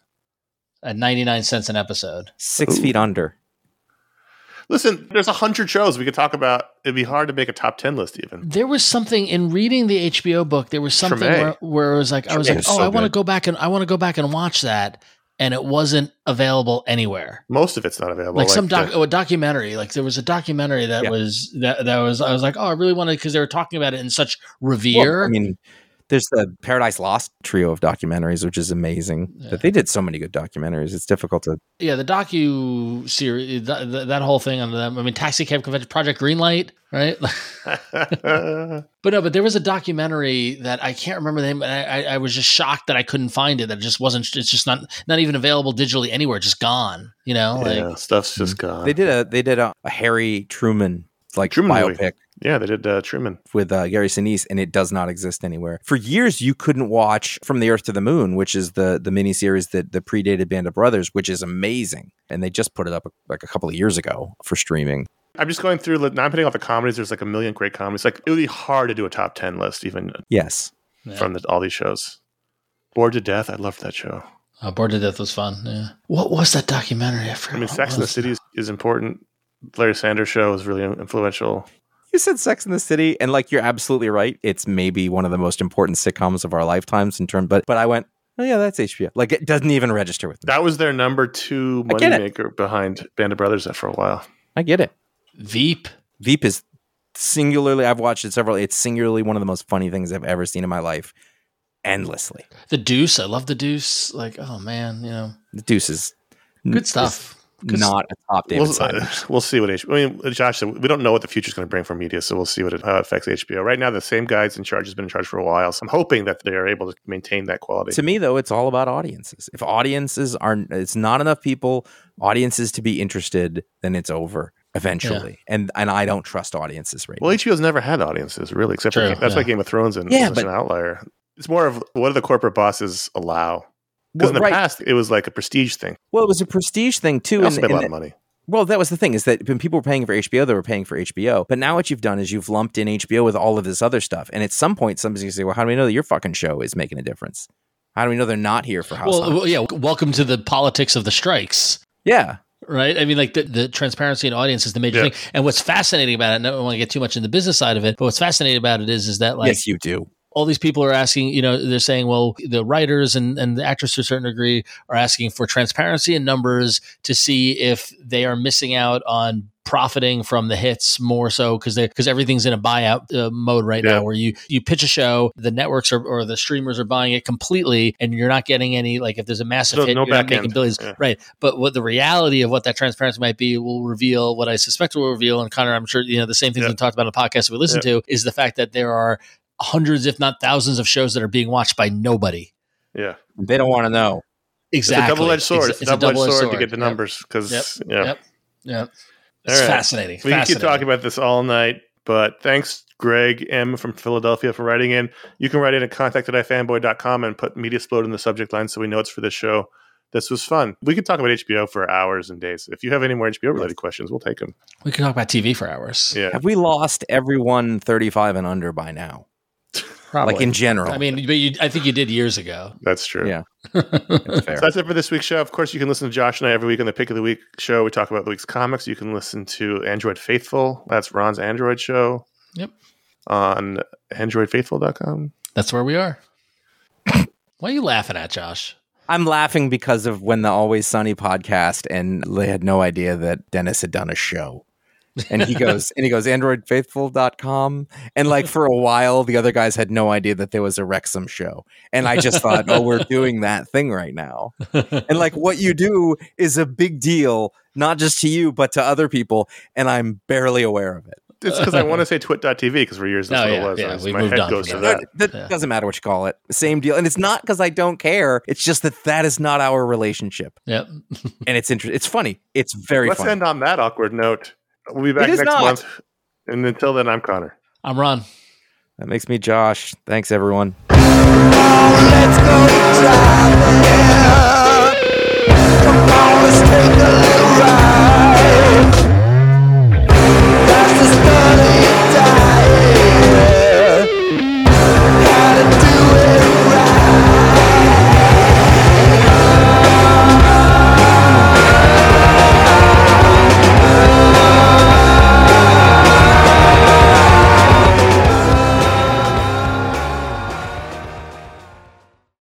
Speaker 4: at ninety nine cents an episode.
Speaker 3: Six
Speaker 1: Ooh.
Speaker 3: feet under.
Speaker 1: Listen, there's a hundred shows we could talk about. It'd be hard to make a top ten list even.
Speaker 4: There was something in reading the HBO book. There was something where, where it was like, I was
Speaker 3: Treme
Speaker 4: like, oh,
Speaker 3: so
Speaker 4: I want to go back and I want to go back and watch that, and it wasn't available anywhere.
Speaker 1: Most of it's not available.
Speaker 4: like some doc,
Speaker 1: the-
Speaker 4: oh, a documentary. Like there was a documentary that
Speaker 3: Yeah.
Speaker 4: was that that was. I was like, oh, I really wanted because they were talking about it in such revere.
Speaker 3: Well, I mean, there's the Paradise Lost trio of documentaries, which is amazing.
Speaker 4: Yeah.
Speaker 3: But they did so many good documentaries. It's difficult to.
Speaker 4: yeah, the docu series, that, that, that whole thing on them. I mean, Taxi Cab Convention, Project Greenlight, right? (laughs) (laughs) but no, but there was a documentary that I can't remember the name. And I, I, I was just shocked that I couldn't find it. That it just wasn't. It's just not not even available digitally anywhere. Just gone. You know, like
Speaker 1: stuff's just mm-hmm. gone.
Speaker 3: They did a they did a, a Harry Truman like
Speaker 1: Truman movie.
Speaker 3: Biopic
Speaker 1: yeah, they did uh, Truman.
Speaker 3: with uh, Gary Sinise, and it does not exist anywhere. For years, you couldn't watch From the Earth to the Moon, which is the the miniseries that the predated Band of Brothers, which is amazing. And they just put it up like a couple of years ago for streaming.
Speaker 1: I'm just going through. Now I'm putting off the comedies. There's like a million great comedies. Like it would be hard to do a top ten list even
Speaker 3: Yes,
Speaker 4: Yeah.
Speaker 1: from the, all these shows. Bored to Death. I loved that show.
Speaker 4: uh, Bored to Death was fun. Yeah. What was that documentary? I forgot.
Speaker 1: I mean, Sex in the City is, is important. Larry Sanders show was really influential.
Speaker 3: You said Sex in the City, and like you're absolutely right. It's maybe one of the most important sitcoms of our lifetimes in terms. But but I went, oh yeah, that's HBO. Like it doesn't even register with me.
Speaker 1: That was their number two
Speaker 3: I get
Speaker 1: moneymaker behind Band of Brothers for a while.
Speaker 3: I get it.
Speaker 4: Veep.
Speaker 3: Veep is singularly. I've watched it several. It's singularly one of the most funny things I've ever seen in my life. Endlessly,
Speaker 4: The Deuce. I love The Deuce. Like, oh man, you know,
Speaker 3: the Deuce is
Speaker 4: good stuff.
Speaker 3: Not a top David
Speaker 1: We'll,
Speaker 3: Simon.
Speaker 1: uh, we'll see what HBO. I mean, Josh said we don't know what the future is going to bring for media, so we'll see what it, how it affects HBO. Right now, the same guys in charge has been in charge for a while, so I'm hoping that they are able to maintain that quality.
Speaker 3: to me though it's all about audiences if audiences are it's not enough people audiences to be interested then it's over eventually and and i don't trust audiences right
Speaker 1: Well,
Speaker 3: now.
Speaker 1: HBO's never had audiences really, except
Speaker 4: True,
Speaker 1: for that's why. Game of Thrones and
Speaker 3: Yeah,
Speaker 1: is
Speaker 3: but-
Speaker 1: an outlier. It's more of what do the corporate bosses allow? Because in the
Speaker 3: right.
Speaker 1: past, it was like a prestige thing.
Speaker 3: well it was a prestige thing too
Speaker 1: They also
Speaker 3: and-
Speaker 1: made a lot of money.
Speaker 3: well that was the thing is that when people were paying for hbo they were paying for hbo but now what you've done is you've lumped in hbo with all of this other stuff and at some point somebody's gonna say well how do we know that your fucking show is making a difference how do we know they're not here for house
Speaker 4: Well, well, yeah. Welcome to the politics of the strikes.
Speaker 3: yeah
Speaker 4: right? I mean, like the, the transparency and audience is the major
Speaker 1: Yeah.
Speaker 4: thing. And what's fascinating about it, and I don't want to get too much in the business side of it, but what's fascinating about it is, is that like
Speaker 3: yes you do
Speaker 4: all these people are asking, you know, they're saying, well, the writers and, and the actors to a certain degree are asking for transparency in numbers to see if they are missing out on profiting from the hits more so because they because everything's in a buyout uh, mode right
Speaker 1: Yeah.
Speaker 4: now where you you pitch a show the networks are, or the streamers are buying it completely and you're not getting any like if there's a massive
Speaker 1: No-
Speaker 4: hit
Speaker 1: no
Speaker 4: you're not making
Speaker 1: end.
Speaker 4: billions
Speaker 1: Yeah.
Speaker 4: right but what the reality of what that transparency might be will reveal what I suspect will reveal and Conor I'm sure you know the same things
Speaker 1: Yeah.
Speaker 4: we talked about on the podcast we listen to is the fact that there are hundreds, if not thousands, of shows that are being watched by nobody.
Speaker 1: Yeah,
Speaker 3: they don't want to know
Speaker 4: Exactly,
Speaker 1: it's a double-edged sword.
Speaker 4: Ex-
Speaker 1: It's, a double-edged sword, to get the numbers because
Speaker 4: Yep.
Speaker 1: yeah,
Speaker 4: Yep. Yep. It's
Speaker 1: right.
Speaker 4: fascinating.
Speaker 1: we can keep
Speaker 4: fascinating.
Speaker 1: talking about this all night. But thanks, Greg M from Philadelphia, for writing in. You can write in at contact at ifanboy.com and put Mediasplode in the subject line so we know it's for this show. This was fun. We could talk about HBO for hours and days. If you have any more HBO related questions, we'll take them.
Speaker 4: We can talk about TV for hours.
Speaker 1: Yeah.
Speaker 3: have we lost everyone 35 and under by now
Speaker 4: Probably.
Speaker 3: like in general
Speaker 4: I mean, but you, I think you did years ago.
Speaker 1: That's true.
Speaker 3: Yeah. (laughs) That's fair.
Speaker 1: So that's it for this week's show. Of course, you can listen to Josh and I every week on the Pick of the Week show. We talk about the week's comics. You can listen to Android Faithful. That's Ron's Android show.
Speaker 4: Yep.
Speaker 1: On androidfaithful.com.
Speaker 4: That's where we are. (coughs) what are you laughing at, Josh?
Speaker 3: I'm laughing because of when the Always Sunny podcast and they had no idea that Dennis had done a show. And he (laughs) goes, and he goes, androidfaithful.com. And like for a while, the other guys had no idea that there was a Wrexham show. And I just thought, oh, we're doing that thing right now. And like what you do is a big deal, not just to you, but to other people. And I'm barely aware of it.
Speaker 1: It's because I want to say twit.tv because for years that's
Speaker 4: Oh,
Speaker 1: what
Speaker 4: yeah,
Speaker 1: it was.
Speaker 4: yeah,
Speaker 1: was-
Speaker 4: we
Speaker 1: my
Speaker 4: moved
Speaker 1: head
Speaker 4: on
Speaker 1: goes to
Speaker 4: from
Speaker 1: that.
Speaker 3: That
Speaker 4: Yeah.
Speaker 3: doesn't matter what you call it. Same deal. And it's not because I don't care. It's just that that is not our relationship.
Speaker 4: Yep.
Speaker 3: And it's interesting. It's funny. It's very
Speaker 1: Let's
Speaker 3: funny.
Speaker 1: end on that awkward note. We'll be back next
Speaker 3: not.
Speaker 1: month. And until then, I'm Conor.
Speaker 4: I'm Ron.
Speaker 3: That makes me Josh. Thanks, everyone.
Speaker 2: Oh,